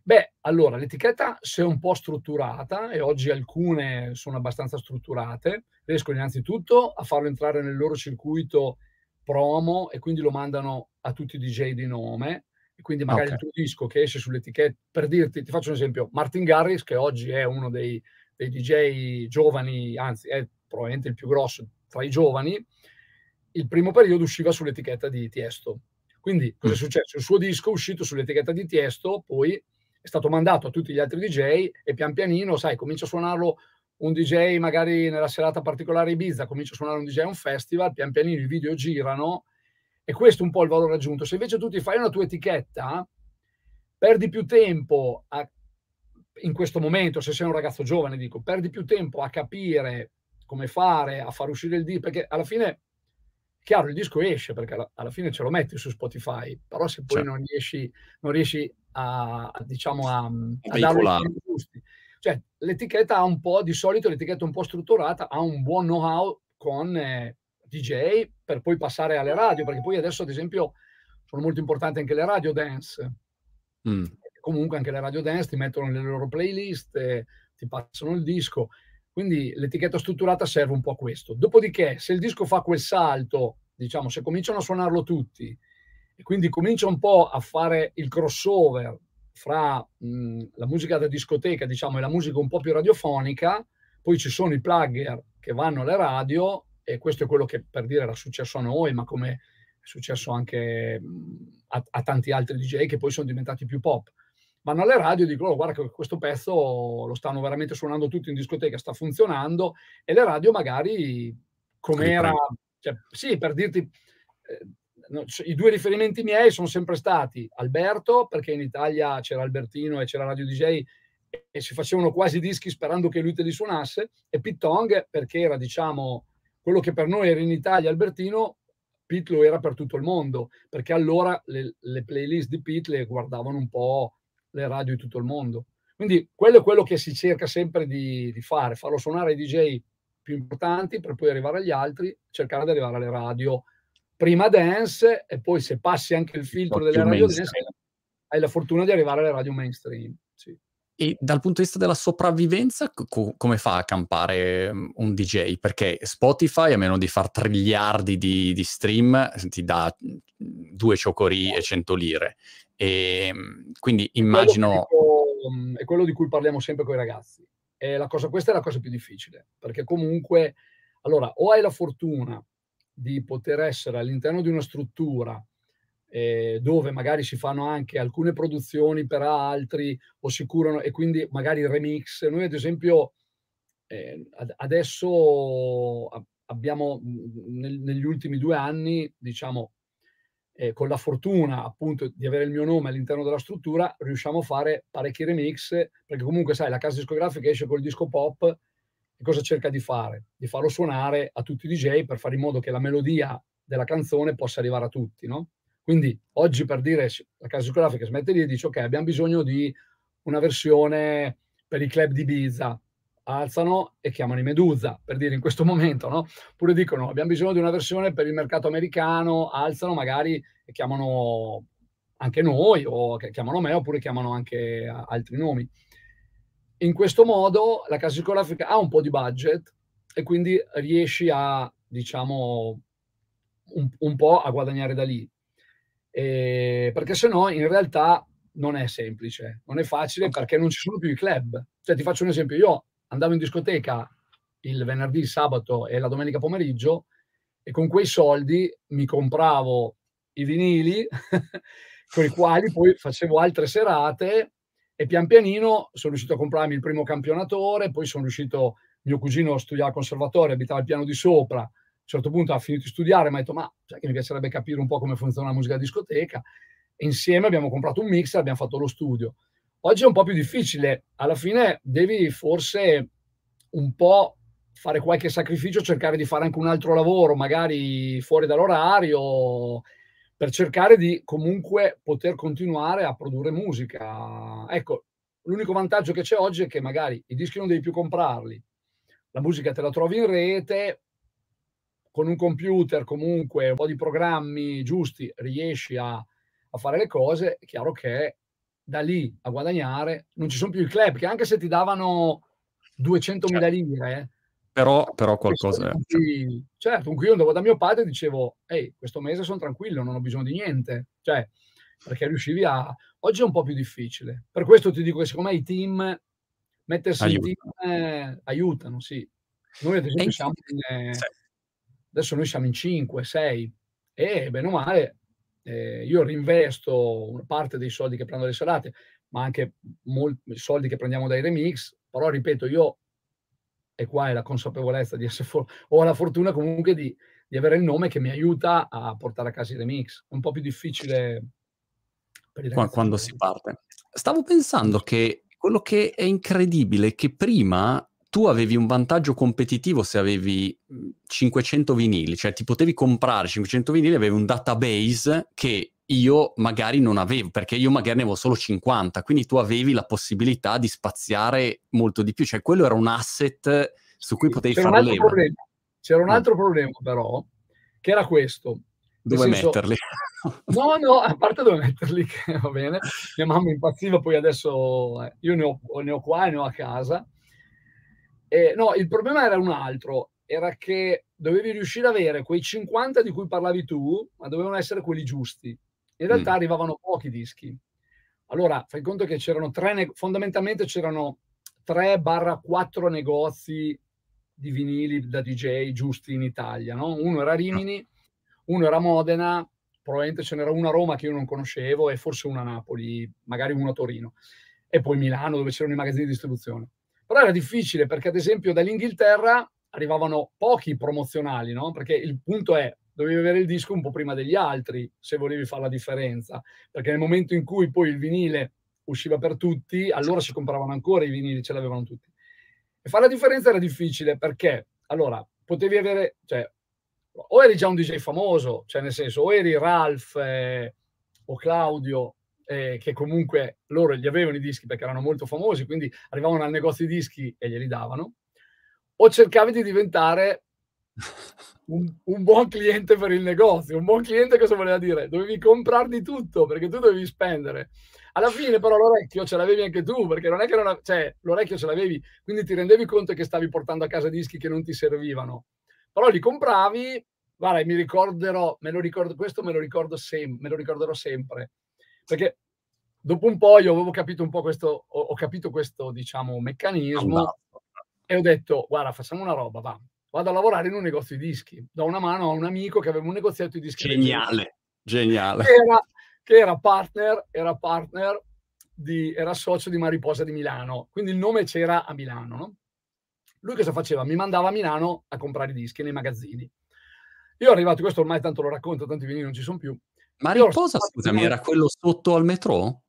Beh, allora, l'etichetta se è un po' strutturata, e oggi alcune sono abbastanza strutturate, riescono innanzitutto a farlo entrare nel loro circuito promo e quindi lo mandano a tutti i DJ di nome, e quindi magari okay. il tuo disco che esce sull'etichetta, per dirti, ti faccio un esempio, Martin Garrix, che oggi è uno dei, dei DJ giovani, anzi è probabilmente il più grosso tra i giovani, il primo periodo usciva sull'etichetta di Tiesto. Quindi cosa è mm. successo? Il suo disco è uscito sull'etichetta di Tiesto, poi è stato mandato a tutti gli altri DJ e pian pianino, sai, comincia a suonarlo un DJ magari nella serata particolare Ibiza, comincia a suonare un DJ a un festival, pian pianino i video girano e questo è un po' il valore aggiunto. Se invece tu ti fai una tua etichetta, perdi più tempo a, in questo momento, se sei un ragazzo giovane, dico, perdi più tempo a capire come fare, a far uscire il disco, perché alla fine, chiaro, il disco esce, perché alla, alla fine ce lo metti su Spotify, però se poi certo. non, riesci, non riesci a, a diciamo, a, a darlo i giusti. Cioè, l'etichetta ha un po', di solito l'etichetta un po' strutturata, ha un buon know-how con... Eh, DJ per poi passare alle radio, perché poi adesso ad esempio sono molto importanti anche le radio dance. Mm. Comunque anche le radio dance ti mettono nelle loro playlist, eh, ti passano il disco. Quindi l'etichetta strutturata serve un po' a questo. Dopodiché, se il disco fa quel salto, diciamo, se cominciano a suonarlo tutti e quindi comincia un po' a fare il crossover fra mh, la musica da discoteca, diciamo, e la musica un po' più radiofonica, poi ci sono i plugger che vanno alle radio e questo è quello che per dire era successo a noi, ma come è successo anche a, a tanti altri DJ che poi sono diventati più pop. Vanno alle radio e dicono: oh, guarda che questo pezzo lo stanno veramente suonando tutti in discoteca, sta funzionando, e le radio magari com'era, cioè, sì, per dirti. Eh, no, I due riferimenti miei sono sempre stati Alberto, perché in Italia c'era Albertino e c'era Radio DJ e si facevano quasi dischi sperando che lui te li suonasse, e Pittong perché era, diciamo, quello che per noi era in Italia Albertino, Pete lo era per tutto il mondo, perché allora le, le playlist di Pete le guardavano un po' le radio di tutto il mondo. Quindi quello è quello che si cerca sempre di, di fare, farlo suonare ai DJ più importanti per poi arrivare agli altri, cercare di arrivare alle radio prima dance e poi se passi anche il filtro delle radio dance hai la fortuna di arrivare alle radio mainstream. E dal punto di vista della sopravvivenza, co- come fa a campare mm, un DJ? Perché Spotify, a meno di far triliardi di, di stream, ti dà mm, due ciocori e cento lire. E ehm, quindi immagino... Mm, è quello di cui parliamo sempre con i ragazzi. La cosa, questa è la cosa più difficile, perché comunque, allora, o hai la fortuna di poter essere all'interno di una struttura eh, dove magari si fanno anche alcune produzioni per altri o si curano e quindi magari remix. Noi ad esempio eh, adesso abbiamo nel, negli ultimi due anni, diciamo, eh, con la fortuna appunto di avere il mio nome all'interno della struttura, riusciamo a fare parecchi remix, perché comunque sai, la casa discografica esce col disco pop e cosa cerca di fare? Di farlo suonare a tutti i DJ per fare in modo che la melodia della canzone possa arrivare a tutti, no? Quindi oggi per dire la casa discografica smette lì e dice ok abbiamo bisogno di una versione per i club di Ibiza, alzano e chiamano i Medusa, per dire in questo momento, no? Oppure dicono abbiamo bisogno di una versione per il mercato americano, alzano magari e chiamano anche noi o chiamano me oppure chiamano anche altri nomi. In questo modo la casa discografica ha un po' di budget e quindi riesci a, diciamo, un, un po' a guadagnare da lì eh, perché se no in realtà non è semplice, non è facile perché non ci sono più i club. Cioè, ti faccio un esempio, io andavo in discoteca il venerdì, il sabato e la domenica pomeriggio e con quei soldi mi compravo i vinili con i quali poi facevo altre serate e pian pianino sono riuscito a comprarmi il primo campionatore, poi sono riuscito, mio cugino studiava al conservatorio, abitava al piano di sopra, un certo punto ha finito di studiare, mi ha detto, ma sai che mi piacerebbe capire un po' come funziona la musica a discoteca. E insieme abbiamo comprato un mixer, abbiamo fatto lo studio. Oggi è un po' più difficile, alla fine devi forse un po' fare qualche sacrificio, cercare di fare anche un altro lavoro, magari fuori dall'orario, per cercare di comunque poter continuare a produrre musica. Ecco, l'unico vantaggio che c'è oggi è che magari i dischi non devi più comprarli, la musica te la trovi in rete, con un computer comunque, un po' di programmi giusti, riesci a, a fare le cose, è chiaro che da lì a guadagnare non ci sono più i club, che anche se ti davano 200.000 certo. lire, eh, però, però qualcosa... Con cui, certo, con cui io andavo da mio padre e dicevo, ehi, questo mese sono tranquillo, non ho bisogno di niente. Cioè, perché riuscivi a... Oggi è un po' più difficile. Per questo ti dico che secondo me i team, mettersi Aiuta. in team, eh, aiutano, sì. Noi ad esempio siamo in, eh, sì adesso noi siamo in 5, 6 e bene o male eh, io rinvesto una parte dei soldi che prendo dalle serate, ma anche molti soldi che prendiamo dai remix, però ripeto, io e qua è la consapevolezza di essere for- ho la fortuna comunque di, di, avere il nome che mi aiuta a portare a casa i remix. È un po' più difficile per i quando si parte. Stavo pensando che quello che è incredibile è che prima tu avevi un vantaggio competitivo se avevi 500 mhmm, vinili, cioè ti potevi comprare 500 vinili, avevi un database che io magari non avevo, perché io magari ne avevo solo 50, quindi tu avevi la possibilità di spaziare molto di più, cioè quello era un asset su cui potevi C'era fare leva. C'era un mm. altro problema però, che era questo. Dove senso, metterli? No, no, a parte dove metterli, che va bene. Mia mamma impazziva, poi adesso eh, io ne ho, ne ho qua e ne ho a casa eh, no, il problema era un altro, era che dovevi riuscire ad avere quei 50 di cui parlavi tu, ma dovevano essere quelli giusti. In realtà mm. arrivavano pochi dischi. Allora, fai conto che c'erano tre, fondamentalmente c'erano 3-4 negozi di vinili da DJ giusti in Italia, no? Uno era Rimini, uno era Modena, probabilmente ce n'era una a Roma che io non conoscevo e forse una a Napoli, magari uno a Torino, e poi Milano dove c'erano i magazzini di distribuzione. Però era difficile perché, ad esempio, dall'Inghilterra arrivavano pochi promozionali, no? Perché il punto è, dovevi avere il disco un po' prima degli altri se volevi fare la differenza. Perché nel momento in cui poi il vinile usciva per tutti, allora si compravano ancora i vinili, ce l'avevano tutti. E fare la differenza era difficile perché, allora, potevi avere, cioè, o eri già un DJ famoso, cioè nel senso, o eri Ralph eh, o Claudio eh, che comunque loro gli avevano i dischi perché erano molto famosi, quindi arrivavano al negozio di dischi e glieli davano, o cercavi di diventare un, un, buon cliente per il negozio. Un buon cliente cosa voleva dire? Dovevi comprardi tutto perché tu dovevi spendere. Alla fine però l'orecchio ce l'avevi anche tu, perché non è che non, cioè, l'orecchio ce l'avevi, quindi ti rendevi conto che stavi portando a casa dischi che non ti servivano. Però li compravi, guarda, mi ricorderò, me lo ricordo, questo me lo ricordo sempre, me lo ricorderò sempre perché dopo un po' io avevo capito un po' questo, ho, ho capito questo, diciamo, meccanismo Andato. e ho detto, guarda, facciamo una roba, va, vado a lavorare in un negozio di dischi, do una mano a un amico che aveva un negozietto di dischi. Geniale, geniale. Che era, che era partner, era partner di, era socio di Mariposa di Milano, quindi il nome c'era a Milano, no? Lui cosa faceva? Mi mandava a Milano a comprare i dischi nei magazzini. Io arrivato, questo ormai tanto lo racconto, tanti vinili non ci sono più. Mariposa, scusami, era quello sotto al metro?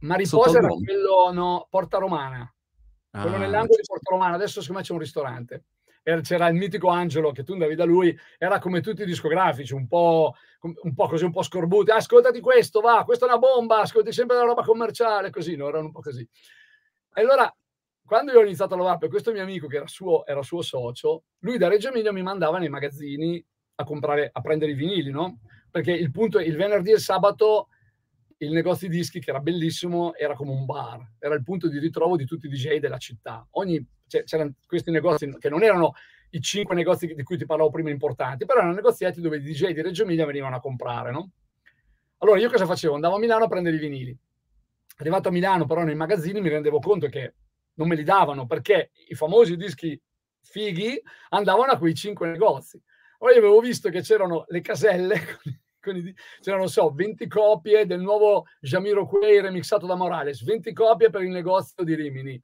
Mariposa era quello, no, Porta Romana. Ah, quello nell'angolo di Porta Romana. Adesso secondo me c'è un ristorante. C'era il mitico Angelo che tu andavi da lui, era come tutti i discografici, un po', un po' così, un po' scorbuti. Ascoltati questo, va, questa è una bomba, ascolti sempre la roba commerciale, così, no? Erano un po' così. E allora, quando io ho iniziato a lavorare per questo mio amico che era suo, era suo socio, lui da Reggio Emilia mi mandava nei magazzini a comprare, a prendere i vinili, no? Perché il punto è il venerdì e il sabato il negozio di dischi che era bellissimo era come un bar, era il punto di ritrovo di tutti i DJ della città. Ogni, cioè, c'erano questi negozi che non erano i cinque negozi di cui ti parlavo prima importanti, però erano negozietti dove i DJ di Reggio Emilia venivano a comprare, no? Allora io cosa facevo? Andavo a Milano a prendere i vinili. Arrivato a Milano però nei magazzini mi rendevo conto che non me li davano perché i famosi dischi fighi andavano a quei cinque negozi. Poi avevo visto che c'erano le caselle, c'erano, so, 20 copie del nuovo Jamiro Quay remixato da Morales, 20 copie per il negozio di Rimini.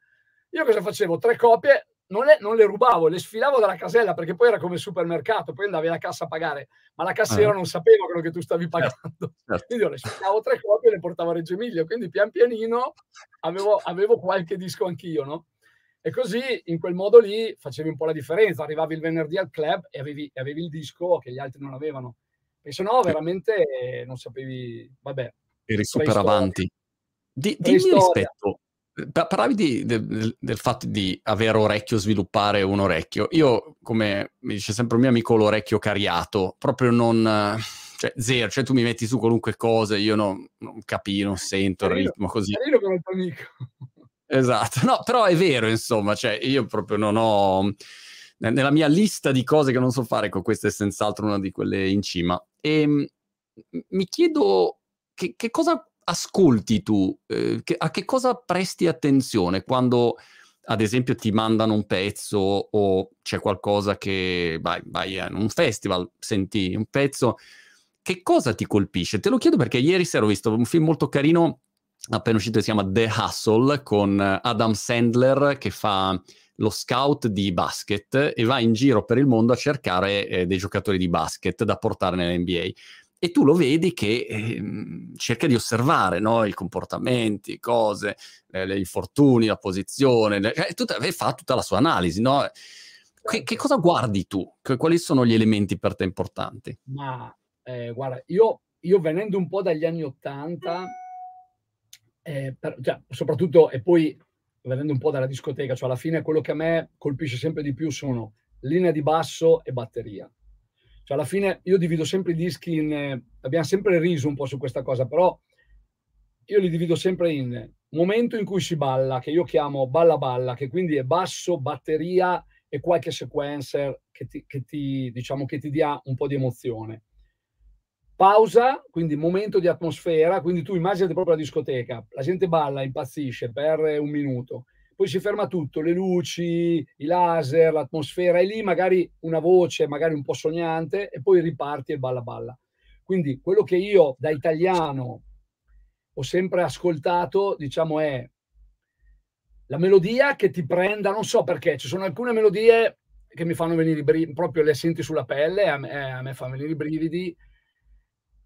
Io cosa facevo? Tre copie, non, le, non le rubavo, le sfilavo dalla casella perché poi era come supermercato, poi andavi alla cassa a pagare, ma la cassiera ah. non sapeva quello che tu stavi certo, pagando. Certo. Quindi io le sfilavo tre copie e le portavo a Reggio Emilia, quindi pian pianino avevo, avevo qualche disco anch'io, no? E così, in quel modo lì, facevi un po' la differenza. Arrivavi il venerdì al club e avevi, avevi il disco che gli altri non avevano. E se no, veramente non sapevi, vabbè. Eri super avanti. Di, dimmi rispetto, parlavi di, del, del, fatto di avere orecchio, sviluppare un orecchio. Io, come mi dice sempre un mio amico, l'orecchio cariato, proprio non... Cioè, zero, cioè tu mi metti su qualunque cosa, io non, non capisco, non sento carino, il ritmo così. Carino come il tuo amico. Esatto, no, però è vero, insomma, cioè io proprio non ho... Nella mia lista di cose che non so fare, con questa è senz'altro una di quelle in cima. E ehm, mi chiedo che, che cosa ascolti tu? Eh, che, a che cosa presti attenzione quando, ad esempio, ti mandano un pezzo o c'è qualcosa che vai, vai a un festival, senti un pezzo, che cosa ti colpisce? Te lo chiedo perché ieri sera ho visto un film molto carino appena uscito si chiama The Hustle con Adam Sandler che fa lo scout di basket e va in giro per il mondo a cercare eh, dei giocatori di basket da portare nell'NBA e tu lo vedi che eh, cerca di osservare no? i comportamenti, cose, eh, gli infortuni, la posizione, le, eh, tutta, fa tutta la sua analisi. No? Che, che, cosa guardi tu? Quali sono gli elementi per te importanti? Ma eh, guarda, io, io, venendo un po' dagli anni Ottanta, eh, cioè, soprattutto, e poi venendo un po' dalla discoteca, cioè alla fine quello che a me colpisce sempre di più sono linea di basso e batteria. Cioè, alla fine io divido sempre i dischi in... Eh, abbiamo sempre riso un po' su questa cosa, però io li divido sempre in momento in cui si balla, che io chiamo balla balla, che quindi è basso, batteria e qualche sequencer che ti, che ti, diciamo, che ti dia un po' di emozione. Pausa, quindi momento di atmosfera, quindi tu immaginati proprio la discoteca, la gente balla, impazzisce per un minuto poi si ferma tutto, le luci, i laser, l'atmosfera, e lì magari una voce, magari un po' sognante, e poi riparti e balla balla. Quindi quello che io da italiano ho sempre ascoltato, diciamo, è la melodia che ti prenda, non so perché, ci sono alcune melodie che mi fanno venire i brividi, proprio le senti sulla pelle, a me, a me fanno venire i brividi,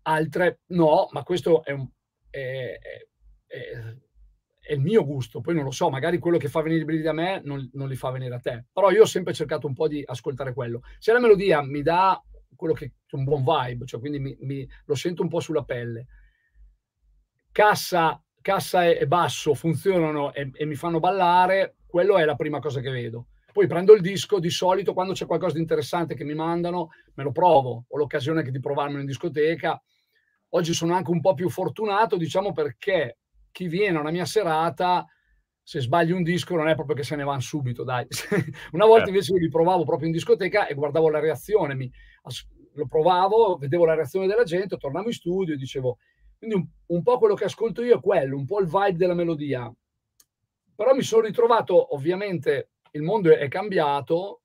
altre no, ma questo è un... È, è, è, il mio gusto, poi non lo so, magari quello che fa venire i brividi a me non, non, li fa venire a te, però io ho sempre cercato un po' di ascoltare quello. Se la melodia mi dà quello che è un buon vibe, cioè quindi mi, mi, lo sento un po' sulla pelle, cassa, cassa e, e basso funzionano e, e mi fanno ballare, quello è la prima cosa che vedo. Poi prendo il disco, di solito quando c'è qualcosa di interessante che mi mandano, me lo provo, ho l'occasione anche di provarmelo in discoteca. Oggi sono anche un po' più fortunato, diciamo perché chi viene a una mia serata, se sbagli un disco non è proprio che se ne vanno subito, dai. una volta certo. invece io li provavo proprio in discoteca e guardavo la reazione, mi, lo provavo, vedevo la reazione della gente, tornavo in studio e dicevo, quindi un, un po' quello che ascolto io è quello, un po' il vibe della melodia. Però mi sono ritrovato, ovviamente, il mondo è cambiato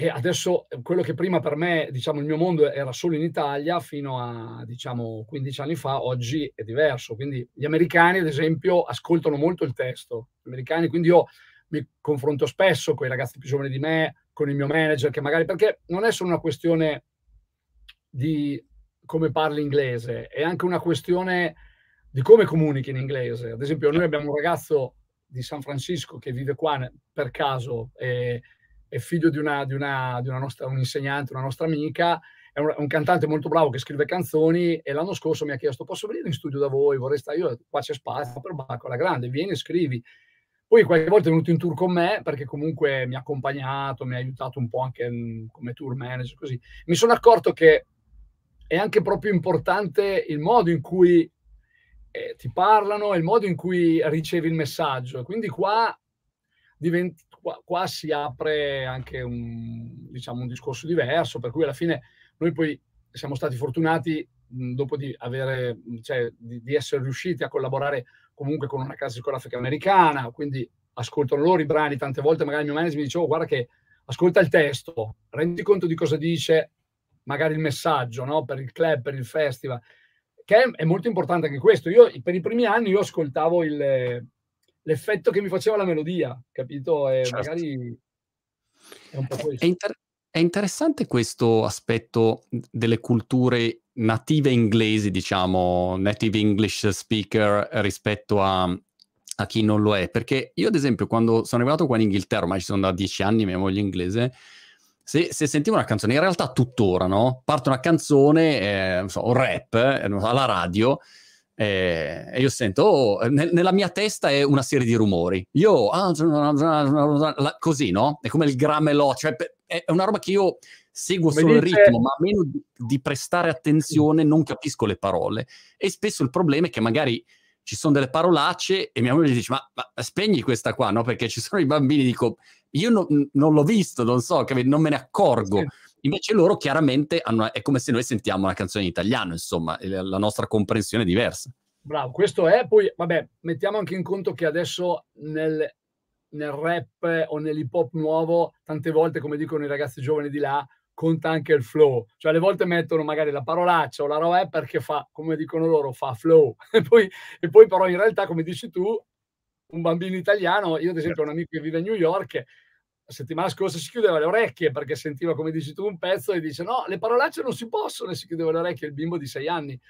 e adesso eh, quello che prima per me, diciamo, il mio mondo era solo in Italia fino a, diciamo, 15 anni fa, oggi è diverso. Quindi gli americani, ad esempio, ascoltano molto il testo. Gli americani, quindi io mi confronto spesso con i ragazzi più giovani di me, con il mio manager, che magari, perché non è solo una questione di come parli inglese, è anche una questione di come comunichi in inglese. Ad esempio, noi abbiamo un ragazzo di San Francisco che vive qua per caso e è figlio di una, di una, di una nostra, un insegnante, una nostra amica, è un, un, cantante molto bravo che scrive canzoni e l'anno scorso mi ha chiesto posso venire in studio da voi, vorrei stare io, qua c'è spazio, per Bacco, la grande, vieni e scrivi. Poi qualche volta è venuto in tour con me perché comunque mi ha accompagnato, mi ha aiutato un po' anche come tour manager, così. Mi sono accorto che è anche proprio importante il modo in cui eh, ti parlano, il modo in cui ricevi il messaggio. Quindi qua diventa, qua, qua, si apre anche un, diciamo, un discorso diverso, per cui alla fine noi poi siamo stati fortunati dopo di, avere, cioè, di, di, essere riusciti a collaborare comunque con una casa discografica americana, quindi ascoltano loro i brani, tante volte magari il mio manager mi diceva oh, guarda che ascolta il testo, rendi conto di cosa dice magari il messaggio no? per il club, per il festival, che è, è molto importante anche questo. Io per i primi anni io ascoltavo il, l'effetto che mi faceva la melodia, capito? E certo. magari è un po' questo. È, inter- è interessante questo aspetto delle culture native inglesi, diciamo, native English speaker rispetto a, a chi non lo è, perché io ad esempio quando sono arrivato qua in Inghilterra, ma ci sono da dieci anni, mia moglie inglese, se, se, sentivo una canzone, in realtà tuttora, no? Parte una canzone, eh, so, un rap, eh, alla radio, E io sento, oh, ne- nella mia testa è una serie di rumori. Io, ah, così, no? È come il gramelò, cioè è una roba che io seguo solo il ritmo, ma a meno di, di prestare attenzione non capisco le parole. E spesso il problema è che magari ci sono delle parolacce e mia moglie dice ma, ma spegni questa qua, no? Perché ci sono i bambini, dico io no, non l'ho visto, non so, non me ne accorgo. Sì. Invece loro chiaramente hanno, è come se noi sentiamo una canzone in italiano, insomma, la nostra comprensione è diversa. Bravo, questo è. Poi, vabbè, mettiamo anche in conto che adesso nel, nel rap o nell'hip hop nuovo, tante volte, come dicono i ragazzi giovani di là, conta anche il flow. Cioè, alle volte mettono magari la parolaccia o la roba è perché fa, come dicono loro, fa flow. E poi, e poi però in realtà, come dici tu, un bambino italiano, io ad esempio ho un amico che vive a New York, la settimana scorsa si chiudeva le orecchie perché sentiva, come dici tu, un pezzo e dice no, le parolacce non si possono e si chiudeva le orecchie il bimbo di sei anni.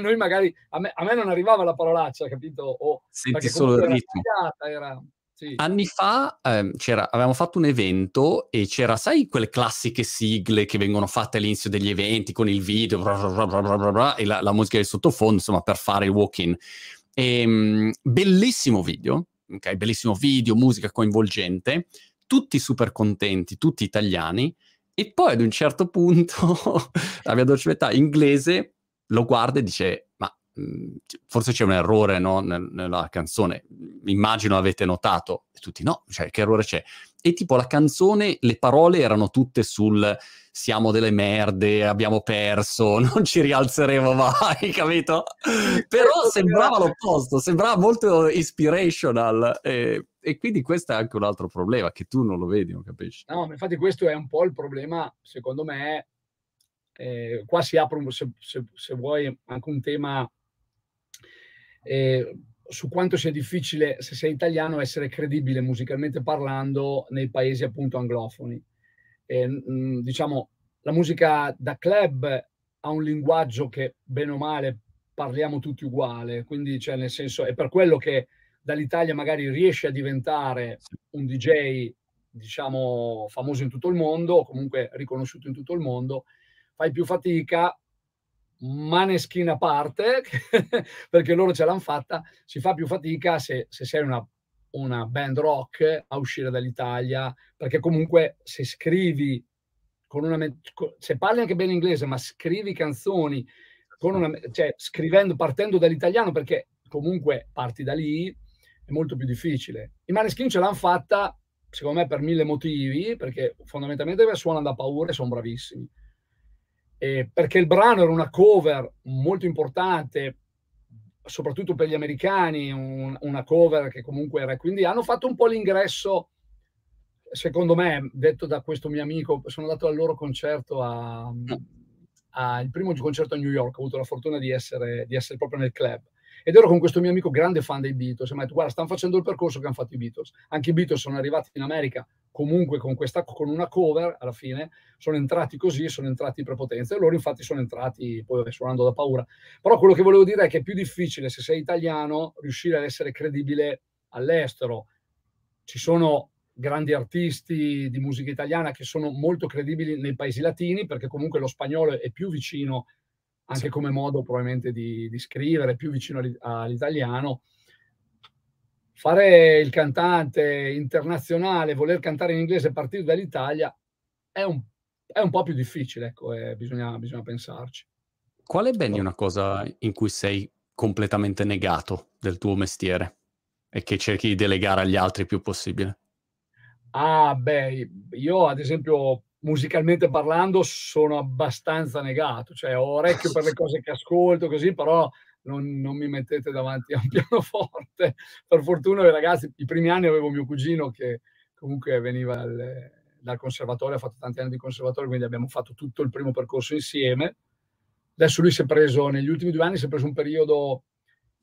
Noi magari, a me, a me non arrivava la parolaccia, capito? O, Senti solo il ritmo. Era, sì. Anni fa eh, avevamo fatto un evento e c'era, sai, quelle classiche sigle che vengono fatte all'inizio degli eventi con il video bla bla bla e la, la, musica di sottofondo, insomma, per fare il walk-in. E, um, bellissimo video, ok? Bellissimo video, musica coinvolgente, tutti super contenti, tutti italiani. E poi ad un certo punto la mia dolce metà inglese lo guarda e dice: Ma forse c'è un errore no, nella canzone, immagino avete notato, e tutti no, cioè che errore c'è? E tipo la canzone, le parole erano tutte sul siamo delle merde, abbiamo perso, non ci rialzeremo mai, capito? Però sembrava l'opposto, sembrava molto inspirational e, e, quindi questo è anche un altro problema, che tu non lo vedi, non capisci? No, infatti questo è un po' il problema, secondo me, eh, qua si apre, se, se, se vuoi, anche un tema eh, su quanto sia difficile, se sei italiano, essere credibile musicalmente parlando nei paesi appunto anglofoni. Eh, mh, diciamo, la musica da club ha un linguaggio che bene o male parliamo tutti uguale, quindi cioè nel senso è per quello che dall'Italia magari riesce a diventare un DJ diciamo famoso in tutto il mondo o comunque riconosciuto in tutto il mondo, fai più fatica maneschin a parte, perché loro ce l'hanno fatta, si fa più fatica se, se sei una, una band rock a uscire dall'Italia, perché comunque se scrivi con una se parli anche bene inglese, ma scrivi canzoni con una, cioè, scrivendo, partendo dall'italiano, perché comunque parti da lì, è molto più difficile. I Maneskin ce l'hanno fatta, secondo me, per mille motivi, perché fondamentalmente suonano da paura e sono bravissimi eh, perché il brano era una cover molto importante, soprattutto per gli americani, un, una cover che comunque era, quindi hanno fatto un po' l'ingresso, secondo me, detto da questo mio amico, sono andato al loro concerto a, a il primo concerto a New York, ho avuto la fortuna di essere, di essere proprio nel club ed ero con questo mio amico grande fan dei Beatles. E mi ha detto: Guarda, stanno facendo il percorso che hanno fatto i Beatles. Anche i Beatles sono arrivati in America comunque con, questa, con una cover alla fine. Sono entrati così, sono entrati in prepotenza. E loro, infatti, sono entrati poi suonando da paura. Però quello che volevo dire è che è più difficile, se sei italiano, riuscire ad essere credibile all'estero. Ci sono grandi artisti di musica italiana che sono molto credibili nei paesi latini perché comunque lo spagnolo è più vicino anche come modo probabilmente di, di scrivere, più vicino all'italiano. Fare il cantante internazionale, voler cantare in inglese partire dall'Italia è un, è un po' più difficile, ecco, eh, bisogna, bisogna pensarci. Qual è, Benny, una cosa in cui sei completamente negato del tuo mestiere e che cerchi di delegare agli altri il più possibile? Ah, beh, io ad esempio musicalmente parlando sono abbastanza negato, cioè ho orecchio per le cose che ascolto così, però non, non mi mettete davanti a un pianoforte. Per fortuna ragazzi, i primi anni avevo mio cugino che comunque veniva al, dal conservatorio, ha fatto tanti anni di conservatorio, quindi abbiamo fatto tutto il primo percorso insieme. Adesso lui si è preso, negli ultimi due anni si è preso un periodo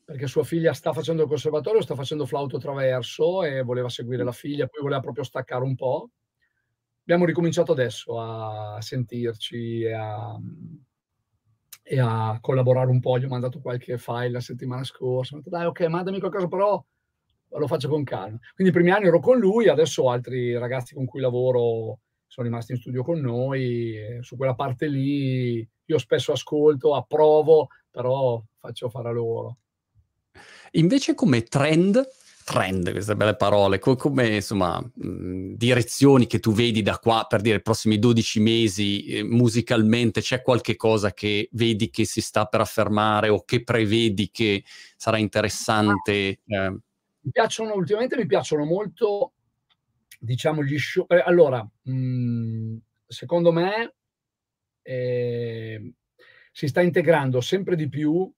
perché sua figlia sta facendo il conservatorio, sta facendo flauto traverso e voleva seguire la figlia, poi voleva proprio staccare un po' abbiamo ricominciato adesso a sentirci e a, e a, collaborare un po'. Gli ho mandato qualche file la settimana scorsa. Ho detto, dai, ok, mandami qualcosa, però lo faccio con calma. Quindi i primi anni ero con lui, adesso altri ragazzi con cui lavoro sono rimasti in studio con noi. Su quella parte lì io spesso ascolto, approvo, però faccio fare a loro. Invece come trend, trend, queste belle parole, co- come insomma mh, direzioni che tu vedi da qua per dire i prossimi 12 mesi eh, musicalmente, c'è qualche cosa che vedi che si sta per affermare o che prevedi che sarà interessante? Eh? Mi piacciono, ultimamente mi piacciono molto, diciamo, gli show. Eh, allora, mh, secondo me eh, si sta integrando sempre di più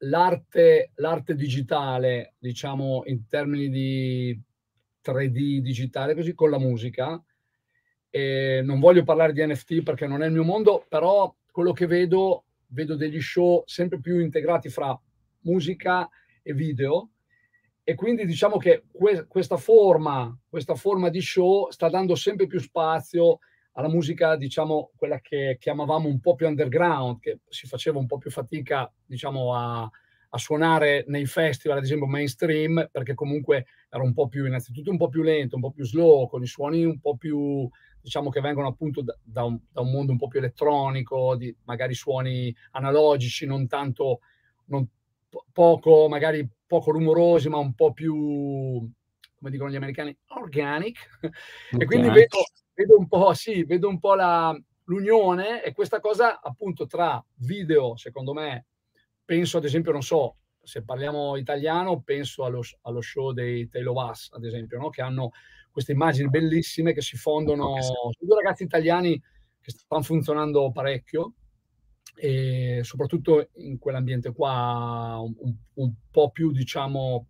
l'arte, l'arte digitale, diciamo in termini di 3D digitale, così con la musica. E non voglio parlare di NFT perché non è il mio mondo, però quello che vedo, vedo degli show sempre più integrati fra musica e video. E quindi diciamo che que- questa, forma, questa forma di show sta dando sempre più spazio alla musica, diciamo, quella che chiamavamo un po' più underground, che si faceva un po' più fatica, diciamo, a, a suonare nei festival, ad esempio mainstream, perché comunque era un po' più, innanzitutto un po' più lento, un po' più slow, con i suoni un po' più, diciamo, che vengono appunto da, da, un, da un, mondo un po' più elettronico, di magari suoni analogici, non tanto, non, poco, magari poco rumorosi, ma un po' più, come dicono gli americani, organic. Okay. e quindi vedo vedo un po', sì, vedo un po' la, l'unione e questa cosa appunto tra video, secondo me, penso ad esempio, non so, se parliamo italiano, penso allo, allo show dei Taylor Us, ad esempio, no? che hanno queste immagini bellissime che si fondono, sono due ragazzi italiani che stanno funzionando parecchio e soprattutto in quell'ambiente qua un, un po' più diciamo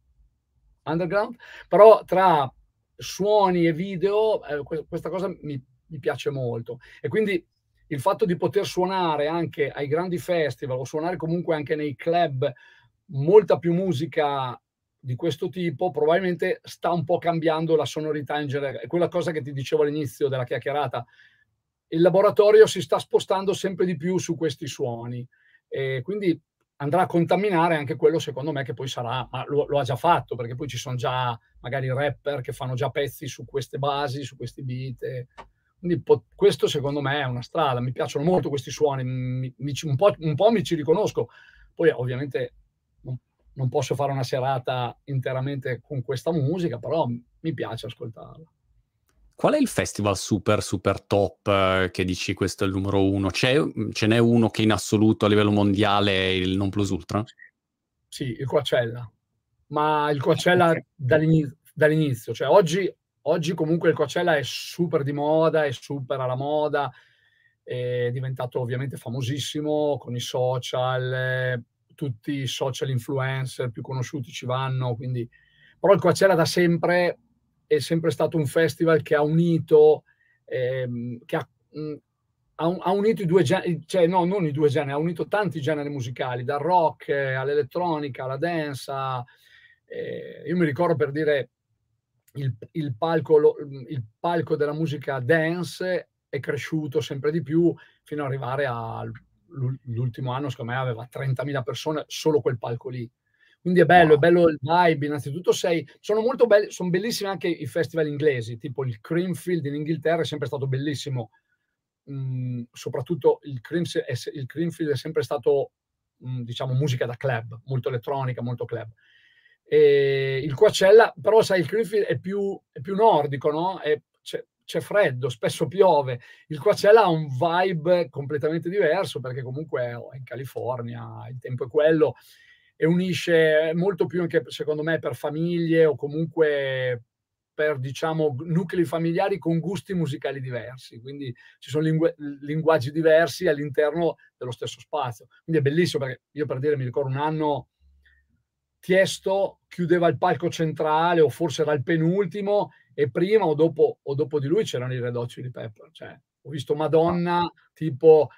underground, però tra suoni e video, eh, questa cosa mi, mi, piace molto. E quindi il fatto di poter suonare anche ai grandi festival o suonare comunque anche nei club molta più musica di questo tipo probabilmente sta un po' cambiando la sonorità in generale. È quella cosa che ti dicevo all'inizio della chiacchierata. Il laboratorio si sta spostando sempre di più su questi suoni. E quindi andrà a contaminare anche quello secondo me che poi sarà, ma lo, lo, ha già fatto perché poi ci sono già magari rapper che fanno già pezzi su queste basi, su questi beat. Quindi po- questo secondo me è una strada, mi piacciono molto questi suoni, mi, mi, un, po', un, po', mi ci riconosco, poi ovviamente non, non posso fare una serata interamente con questa musica, però mi piace ascoltarla. Qual è il festival super, super top eh, che dici questo è il numero uno? C'è, ce n'è uno che in assoluto a livello mondiale è il non plus ultra? Sì, il Coachella. Ma il Coachella dall'inizio, dall'inizio. Cioè oggi, oggi comunque il Coachella è super di moda, è super alla moda, è diventato ovviamente famosissimo con i social, eh, tutti i social influencer più conosciuti ci vanno, quindi... Però il Coachella da sempre è sempre stato un festival che ha unito, ehm, che ha, mh, ha, unito i due generi, cioè no, non i due generi, ha unito tanti generi musicali, dal rock eh, all'elettronica, alla dance. A, eh, io mi ricordo per dire il, il, palco, lo, il palco della musica dance è cresciuto sempre di più fino ad arrivare all'ultimo anno, secondo me aveva 30.000 persone solo quel palco lì. Quindi è bello, wow. è bello il vibe. Innanzitutto sei, sono molto belli, sono bellissimi anche i festival inglesi, tipo il Creamfield in Inghilterra è sempre stato bellissimo. Mm, soprattutto il, Cream, il Creamfield è sempre stato, mm, diciamo, musica da club, molto elettronica, molto club. E il Coachella, però sai, il Creamfield è più, è più nordico, no? È, c'è, c'è freddo, spesso piove. Il Coachella ha un vibe completamente diverso perché comunque è in California, il tempo è quello e unisce molto più anche secondo me per famiglie o comunque per diciamo nuclei familiari con gusti musicali diversi, quindi ci sono lingu- linguaggi diversi all'interno dello stesso spazio. Quindi è bellissimo perché io per dire mi ricordo un anno Tiesto chiudeva il palco centrale o forse era il penultimo e prima o dopo, o dopo di lui c'erano i Red Hot Chili Pepper, cioè ho visto Madonna tipo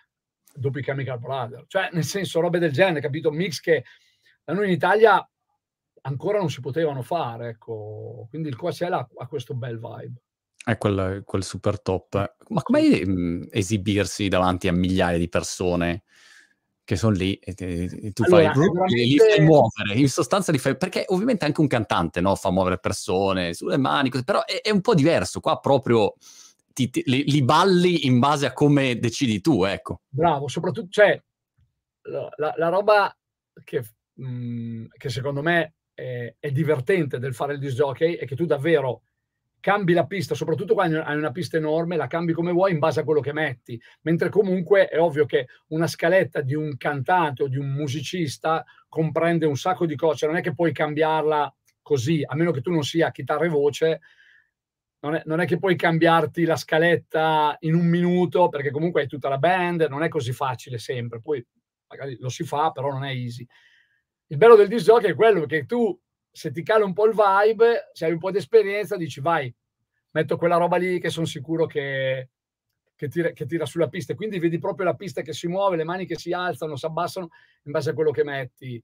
dopo i Chemical Brothers, cioè nel senso robe del genere, capito? Mix che da noi in Italia ancora non si potevano fare, ecco. Quindi il Coachella ha questo bel vibe. È quel, quel super top. Ma come esibirsi davanti a migliaia di persone che sono lì e, e tu allora, fai veramente... li fai muovere? In sostanza li fai perché ovviamente anche un cantante no, fa muovere persone sulle mani, però è, è un po' diverso. Qua proprio ti, ti, li, li, balli in base a come decidi tu, ecco. Bravo, soprattutto, cioè, la, la, la roba che Mhmm, che secondo me è, è divertente del fare il disc jockey è che tu davvero cambi la pista, soprattutto quando hai una pista enorme, la cambi come vuoi in base a quello che metti, mentre comunque è ovvio che una scaletta di un cantante o di un musicista comprende un sacco di cose, non è che puoi cambiarla così, a meno che tu non sia chitarra e voce, non è, non è, che puoi cambiarti la scaletta in un minuto, perché comunque hai tutta la band, non è così facile sempre, poi magari lo si fa, però non è easy. Il bello del disc jockey è quello che tu se ti cala un po' il vibe, se hai un po' di esperienza, dici vai, metto quella roba lì che sono sicuro che, che, tira, che tira sulla pista. Quindi vedi proprio la pista che si muove, le mani che si alzano, si abbassano in base a quello che metti.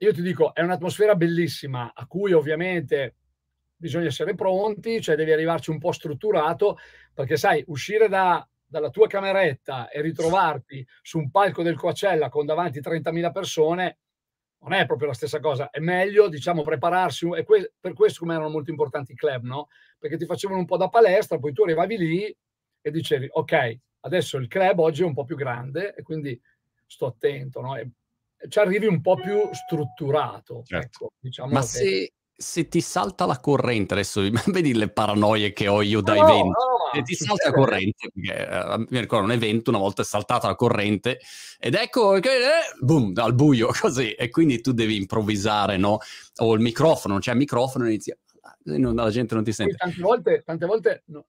Io ti dico, è un'atmosfera bellissima a cui ovviamente bisogna essere pronti, cioè devi arrivarci un po' strutturato, perché sai, uscire da, dalla tua cameretta e ritrovarti su un palco del Coachella con davanti 30.000 persone non è proprio la stessa cosa. È meglio, diciamo, prepararsi. E que- per questo come erano molto importanti i club, no? Perché ti facevano un po' da palestra, poi tu arrivavi lì e dicevi, ok, adesso il club oggi è un po' più grande e quindi sto attento, no? E ci arrivi un po' più strutturato. Certo. Ecco, diciamo Ma che... se, se ti salta la corrente, adesso vedi le paranoie che ho io da no, evento, se ti salta la corrente, perché uh, mi ricordo un evento, una volta è saltata la corrente ed ecco che, eh, boom, al buio così, e quindi tu devi improvvisare, no? O il microfono, non c'è il microfono, inizi, non, la gente non ti sente. tante volte, tante volte no,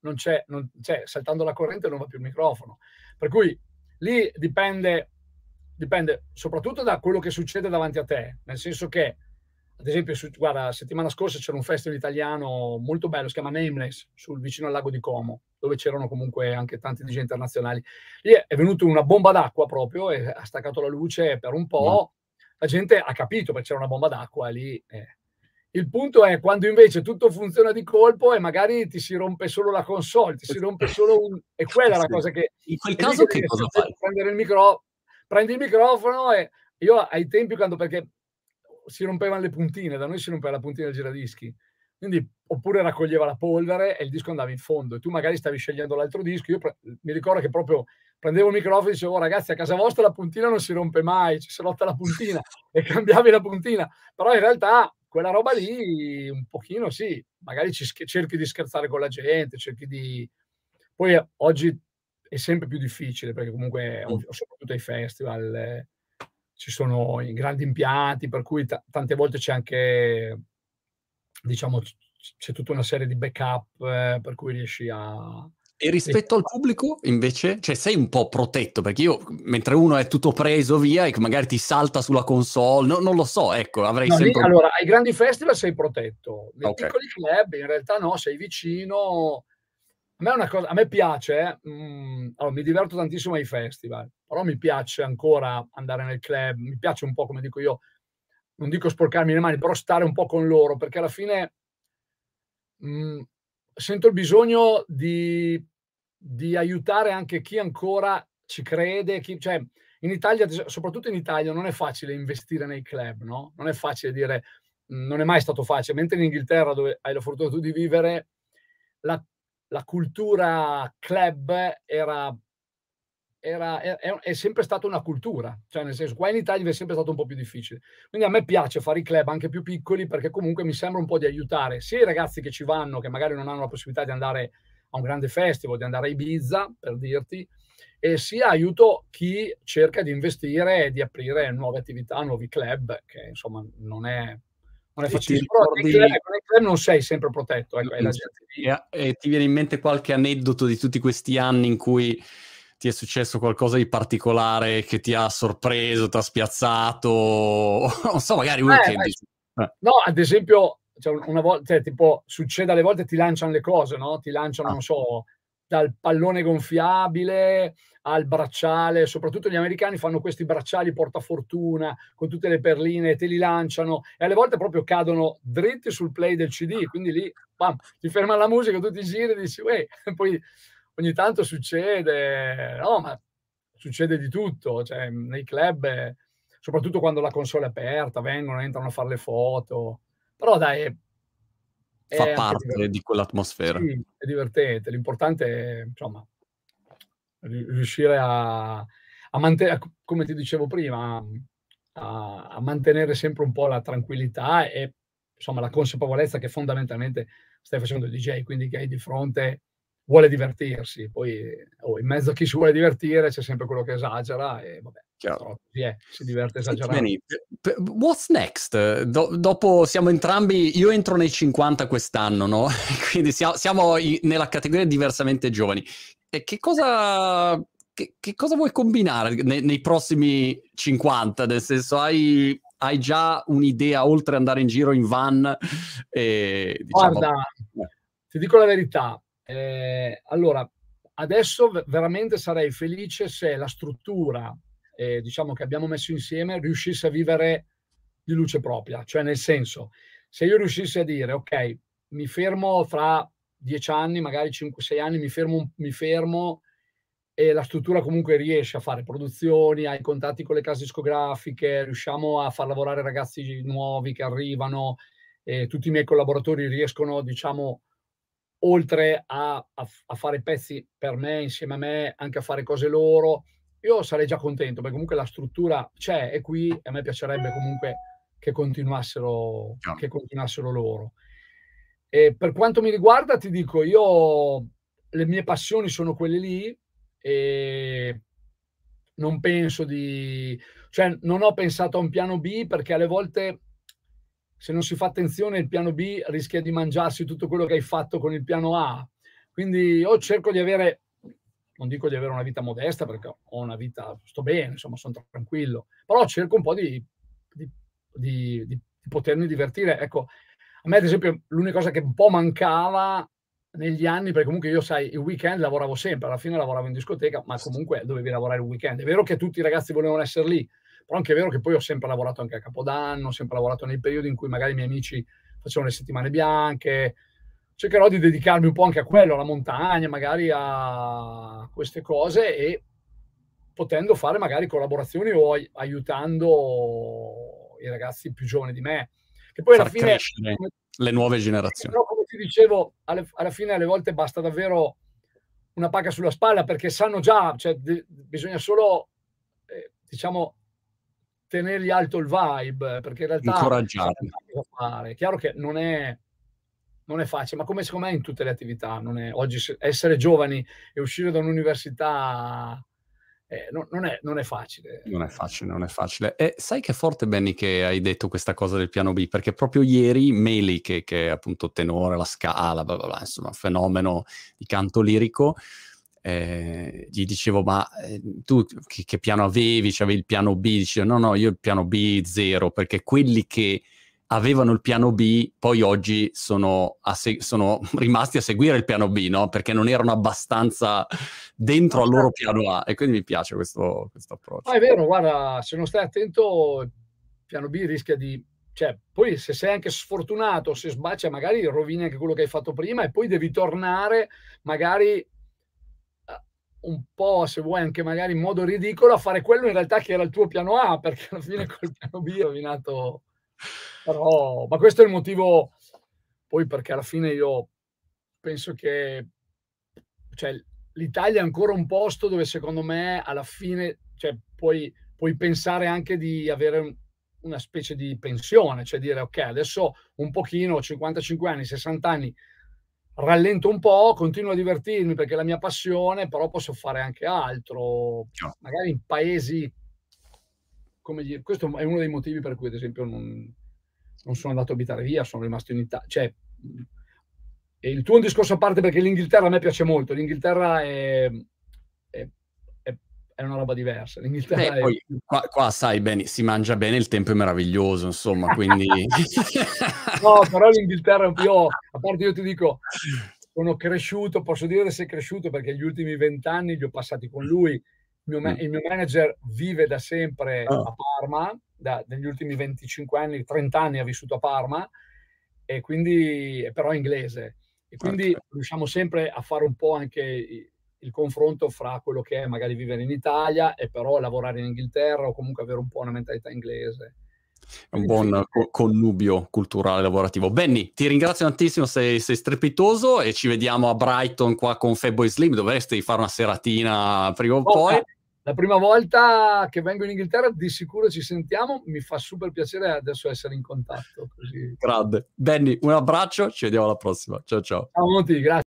non, c'è, non c'è, saltando la corrente non va più il microfono, per cui lì dipende, dipende soprattutto da quello che succede davanti a te, nel senso che ad esempio, su, guarda, settimana scorsa c'era un festival italiano molto bello, si chiama Nameless, sul vicino al lago di Como, dove c'erano comunque anche tanti DJ internazionali. Lì è venuta una bomba d'acqua proprio e ha staccato la luce per un po'. Mm. La gente ha capito perché c'era una bomba d'acqua lì. Eh. Il punto è quando invece tutto funziona di colpo e magari ti si rompe solo la console, ti si rompe solo un... E quella è la cosa che... In quel caso che cosa fai? Prendere il micro... Prendi il microfono e io ai tempi quando... Perché si rompevano le puntine, da noi si rompeva la puntina del giradischi. Quindi, oppure raccoglieva la polvere e il disco andava in fondo e tu magari stavi scegliendo l'altro disco. Io pre- mi ricordo che proprio prendevo il microfono e dicevo, oh, ragazzi, a casa vostra la puntina non si rompe mai, ci si rotta la puntina e cambiavi la puntina. Però in realtà quella roba lì, un pochino sì, magari ci, cerchi di scherzare con la gente, cerchi di... Poi oggi è sempre più difficile perché comunque, mm. soprattutto ai festival, eh, ci sono i grandi impianti, per cui t- tante volte c'è anche, diciamo, c'è tutta una serie di backup eh, per cui riesci a... E rispetto al pubblico, invece, cioè sei un po' protetto, perché io, mentre uno è tutto preso via e magari ti salta sulla console, no, non lo so, ecco, avrei no, sempre... Lì, allora, ai grandi festival sei protetto, nei okay. piccoli club in realtà no, sei vicino, a me, una cosa, a me piace, mh, mm, allora, mi diverto tantissimo ai festival, però mi piace ancora andare nel club, mi piace un po', come dico io, non dico sporcarmi le mani, però stare un po' con loro, perché alla fine mh, mm, sento il bisogno di, di, aiutare anche chi ancora ci crede, chi, cioè in Italia, soprattutto in Italia, non è facile investire nei club, no? Non è facile dire, mm, non è mai stato facile, mentre in Inghilterra, dove hai la fortuna tu di vivere, la la cultura club era, era, è, è, sempre stata una cultura, cioè nel senso qua in Italia è sempre stato un po' più difficile. Quindi a me piace fare i club anche più piccoli perché comunque mi sembra un po' di aiutare sia i ragazzi che ci vanno, che magari non hanno la possibilità di andare a un grande festival, di andare a Ibiza, per dirti, e sia aiuto chi cerca di investire e di aprire nuove attività, nuovi club, che insomma non è, non è facile. Ricordi... Però club non sei sempre protetto. Ecco, e, e ti viene in mente qualche aneddoto di tutti questi anni in cui ti è successo qualcosa di particolare che ti ha sorpreso, ti ha spiazzato, non so, magari uno eh, che... Eh. No, ad esempio, cioè una volta, cioè, tipo, succede alle volte ti lanciano le cose, no? Ti lanciano, ah. non so, dal pallone gonfiabile al bracciale, soprattutto gli americani fanno questi bracciali portafortuna con tutte le perline, te li lanciano e alle volte proprio cadono dritti sul play del CD, quindi lì bam, ti ferma la musica, tu ti giri e dici, uè, poi ogni tanto succede, no, ma succede di tutto, cioè nei club, soprattutto quando la console è aperta, vengono, entrano a fare le foto, però dai, fa parte di quell'atmosfera. Sì, è divertente. L'importante è, insomma, riuscire a, a mantenere, come ti dicevo prima, a, a, mantenere sempre un po' la tranquillità e insomma la consapevolezza che fondamentalmente stai facendo DJ, quindi che hai di fronte vuole divertirsi, poi oh, in mezzo a chi si vuole divertire c'è sempre quello che esagera e vabbè, Chiaro. è, si diverte esagerando. What's next? Do- dopo siamo entrambi, io entro nei 50 quest'anno, no? Quindi siamo, siamo in, nella categoria diversamente giovani. E che cosa, che, che cosa vuoi combinare nei, nei, prossimi 50? Nel senso, hai, hai già un'idea oltre ad andare in giro in van? E, diciamo... Guarda, eh. ti dico la verità, eh, allora, adesso veramente sarei felice se la struttura, eh, diciamo, che abbiamo messo insieme riuscisse a vivere di luce propria, cioè nel senso, se io riuscissi a dire, ok, mi fermo fra dieci anni, magari 5-6 anni, mi fermo, mi fermo e la struttura comunque riesce a fare produzioni, ha i contatti con le case discografiche, riusciamo a far lavorare ragazzi nuovi che arrivano, eh, tutti i miei collaboratori riescono, diciamo, oltre a, a, a, fare pezzi per me, insieme a me, anche a fare cose loro, io sarei già contento perché comunque la struttura c'è e qui a me piacerebbe comunque che continuassero, no. che continuassero loro. E per quanto mi riguarda, ti dico, io le mie passioni sono quelle lì e non penso di... cioè non ho pensato a un piano B perché alle volte se non si fa attenzione il piano B rischia di mangiarsi tutto quello che hai fatto con il piano A. Quindi io cerco di avere, non dico di avere una vita modesta perché ho una vita, sto bene, insomma sono tranquillo, però cerco un po' di, di, di, di potermi divertire. Ecco, a me ad esempio l'unica cosa che un po' mancava negli anni, perché comunque io sai, il weekend lavoravo sempre, alla fine lavoravo in discoteca, ma comunque dovevi lavorare il weekend. È vero che tutti i ragazzi volevano essere lì, però anche è vero che poi ho sempre lavorato anche a Capodanno, ho sempre lavorato nei periodi in cui magari i miei amici facevano le settimane bianche. Cercherò di dedicarmi un po' anche a quello, alla montagna, magari a queste cose e potendo fare magari collaborazioni o aiutando i ragazzi più giovani di me. Che poi Far alla fine le nuove generazioni. Però, come ti dicevo, alle, alla fine alle volte basta davvero una paga sulla spalla perché sanno già, cioè, de, bisogna solo, eh, diciamo, tenergli alto il vibe, perché in realtà incoraggiarli. È chiaro che non è, non è facile, ma come secondo me in tutte le attività, è, oggi essere giovani e uscire da un'università eh, non, non, è, non, è, facile. Non è facile, non è facile. E sai che forte, Benny, che hai detto questa cosa del piano B, perché proprio ieri Meli, che, che è appunto tenore, la scala, bla bla bla, insomma, fenomeno di canto lirico, eh, gli dicevo, ma eh, tu che, che, piano avevi? C'avevi il piano B? Dicevo, no, no, io il piano B zero, perché quelli che avevano il piano B poi oggi sono, se- sono rimasti a seguire il piano B, no? Perché non erano abbastanza dentro al loro piano A e quindi mi piace questo, questo approccio. Ah, è vero, guarda, se non stai attento, il piano B rischia di... Cioè, poi se sei anche sfortunato, se sbaccia, magari rovini anche quello che hai fatto prima e poi devi tornare magari un po', se vuoi, anche magari in modo ridicolo, a fare quello in realtà che era il tuo piano A, perché alla fine col piano B ho rovinato. Però, ma questo è il motivo, poi perché alla fine io penso che cioè, l'Italia è ancora un posto dove secondo me alla fine cioè, puoi, puoi pensare anche di avere un, una specie di pensione, cioè dire ok, adesso un pochino, 55 anni, 60 anni, rallento un po', continuo a divertirmi perché è la mia passione, però posso fare anche altro, magari in paesi come dire, questo è uno dei motivi per cui ad esempio non, non sono andato a abitare via, sono rimasto in Italia, cioè e il tuo discorso a parte perché l'Inghilterra a me piace molto, l'Inghilterra è, è, è una roba diversa. L'Inghilterra Beh, poi, qua, qua, sai bene, si mangia bene, il tempo è meraviglioso, insomma, quindi... no, però l'Inghilterra, io, a parte io ti dico, sono cresciuto, posso dire se è cresciuto perché gli ultimi vent'anni li ho passati con lui. Il mio, mm. il mio manager vive da sempre oh. a Parma, da, negli ultimi 25 anni, 30 anni ha vissuto a Parma, e quindi, però è inglese. E quindi okay. riusciamo sempre a fare un po' anche il confronto fra quello che è magari vivere in Italia e però lavorare in Inghilterra o comunque avere un po' una mentalità inglese. È un buon co- connubio culturale lavorativo. Benny, ti ringrazio tantissimo, sei, sei, strepitoso e ci vediamo a Brighton qua con Fatboy Slim. Dovresti fare una seratina prima o poi. la prima volta che vengo in Inghilterra di sicuro ci sentiamo, mi fa super piacere adesso essere in contatto. Così. Grande. Benny, un abbraccio, ci vediamo alla prossima. Ciao ciao. Ciao Monti, grazie.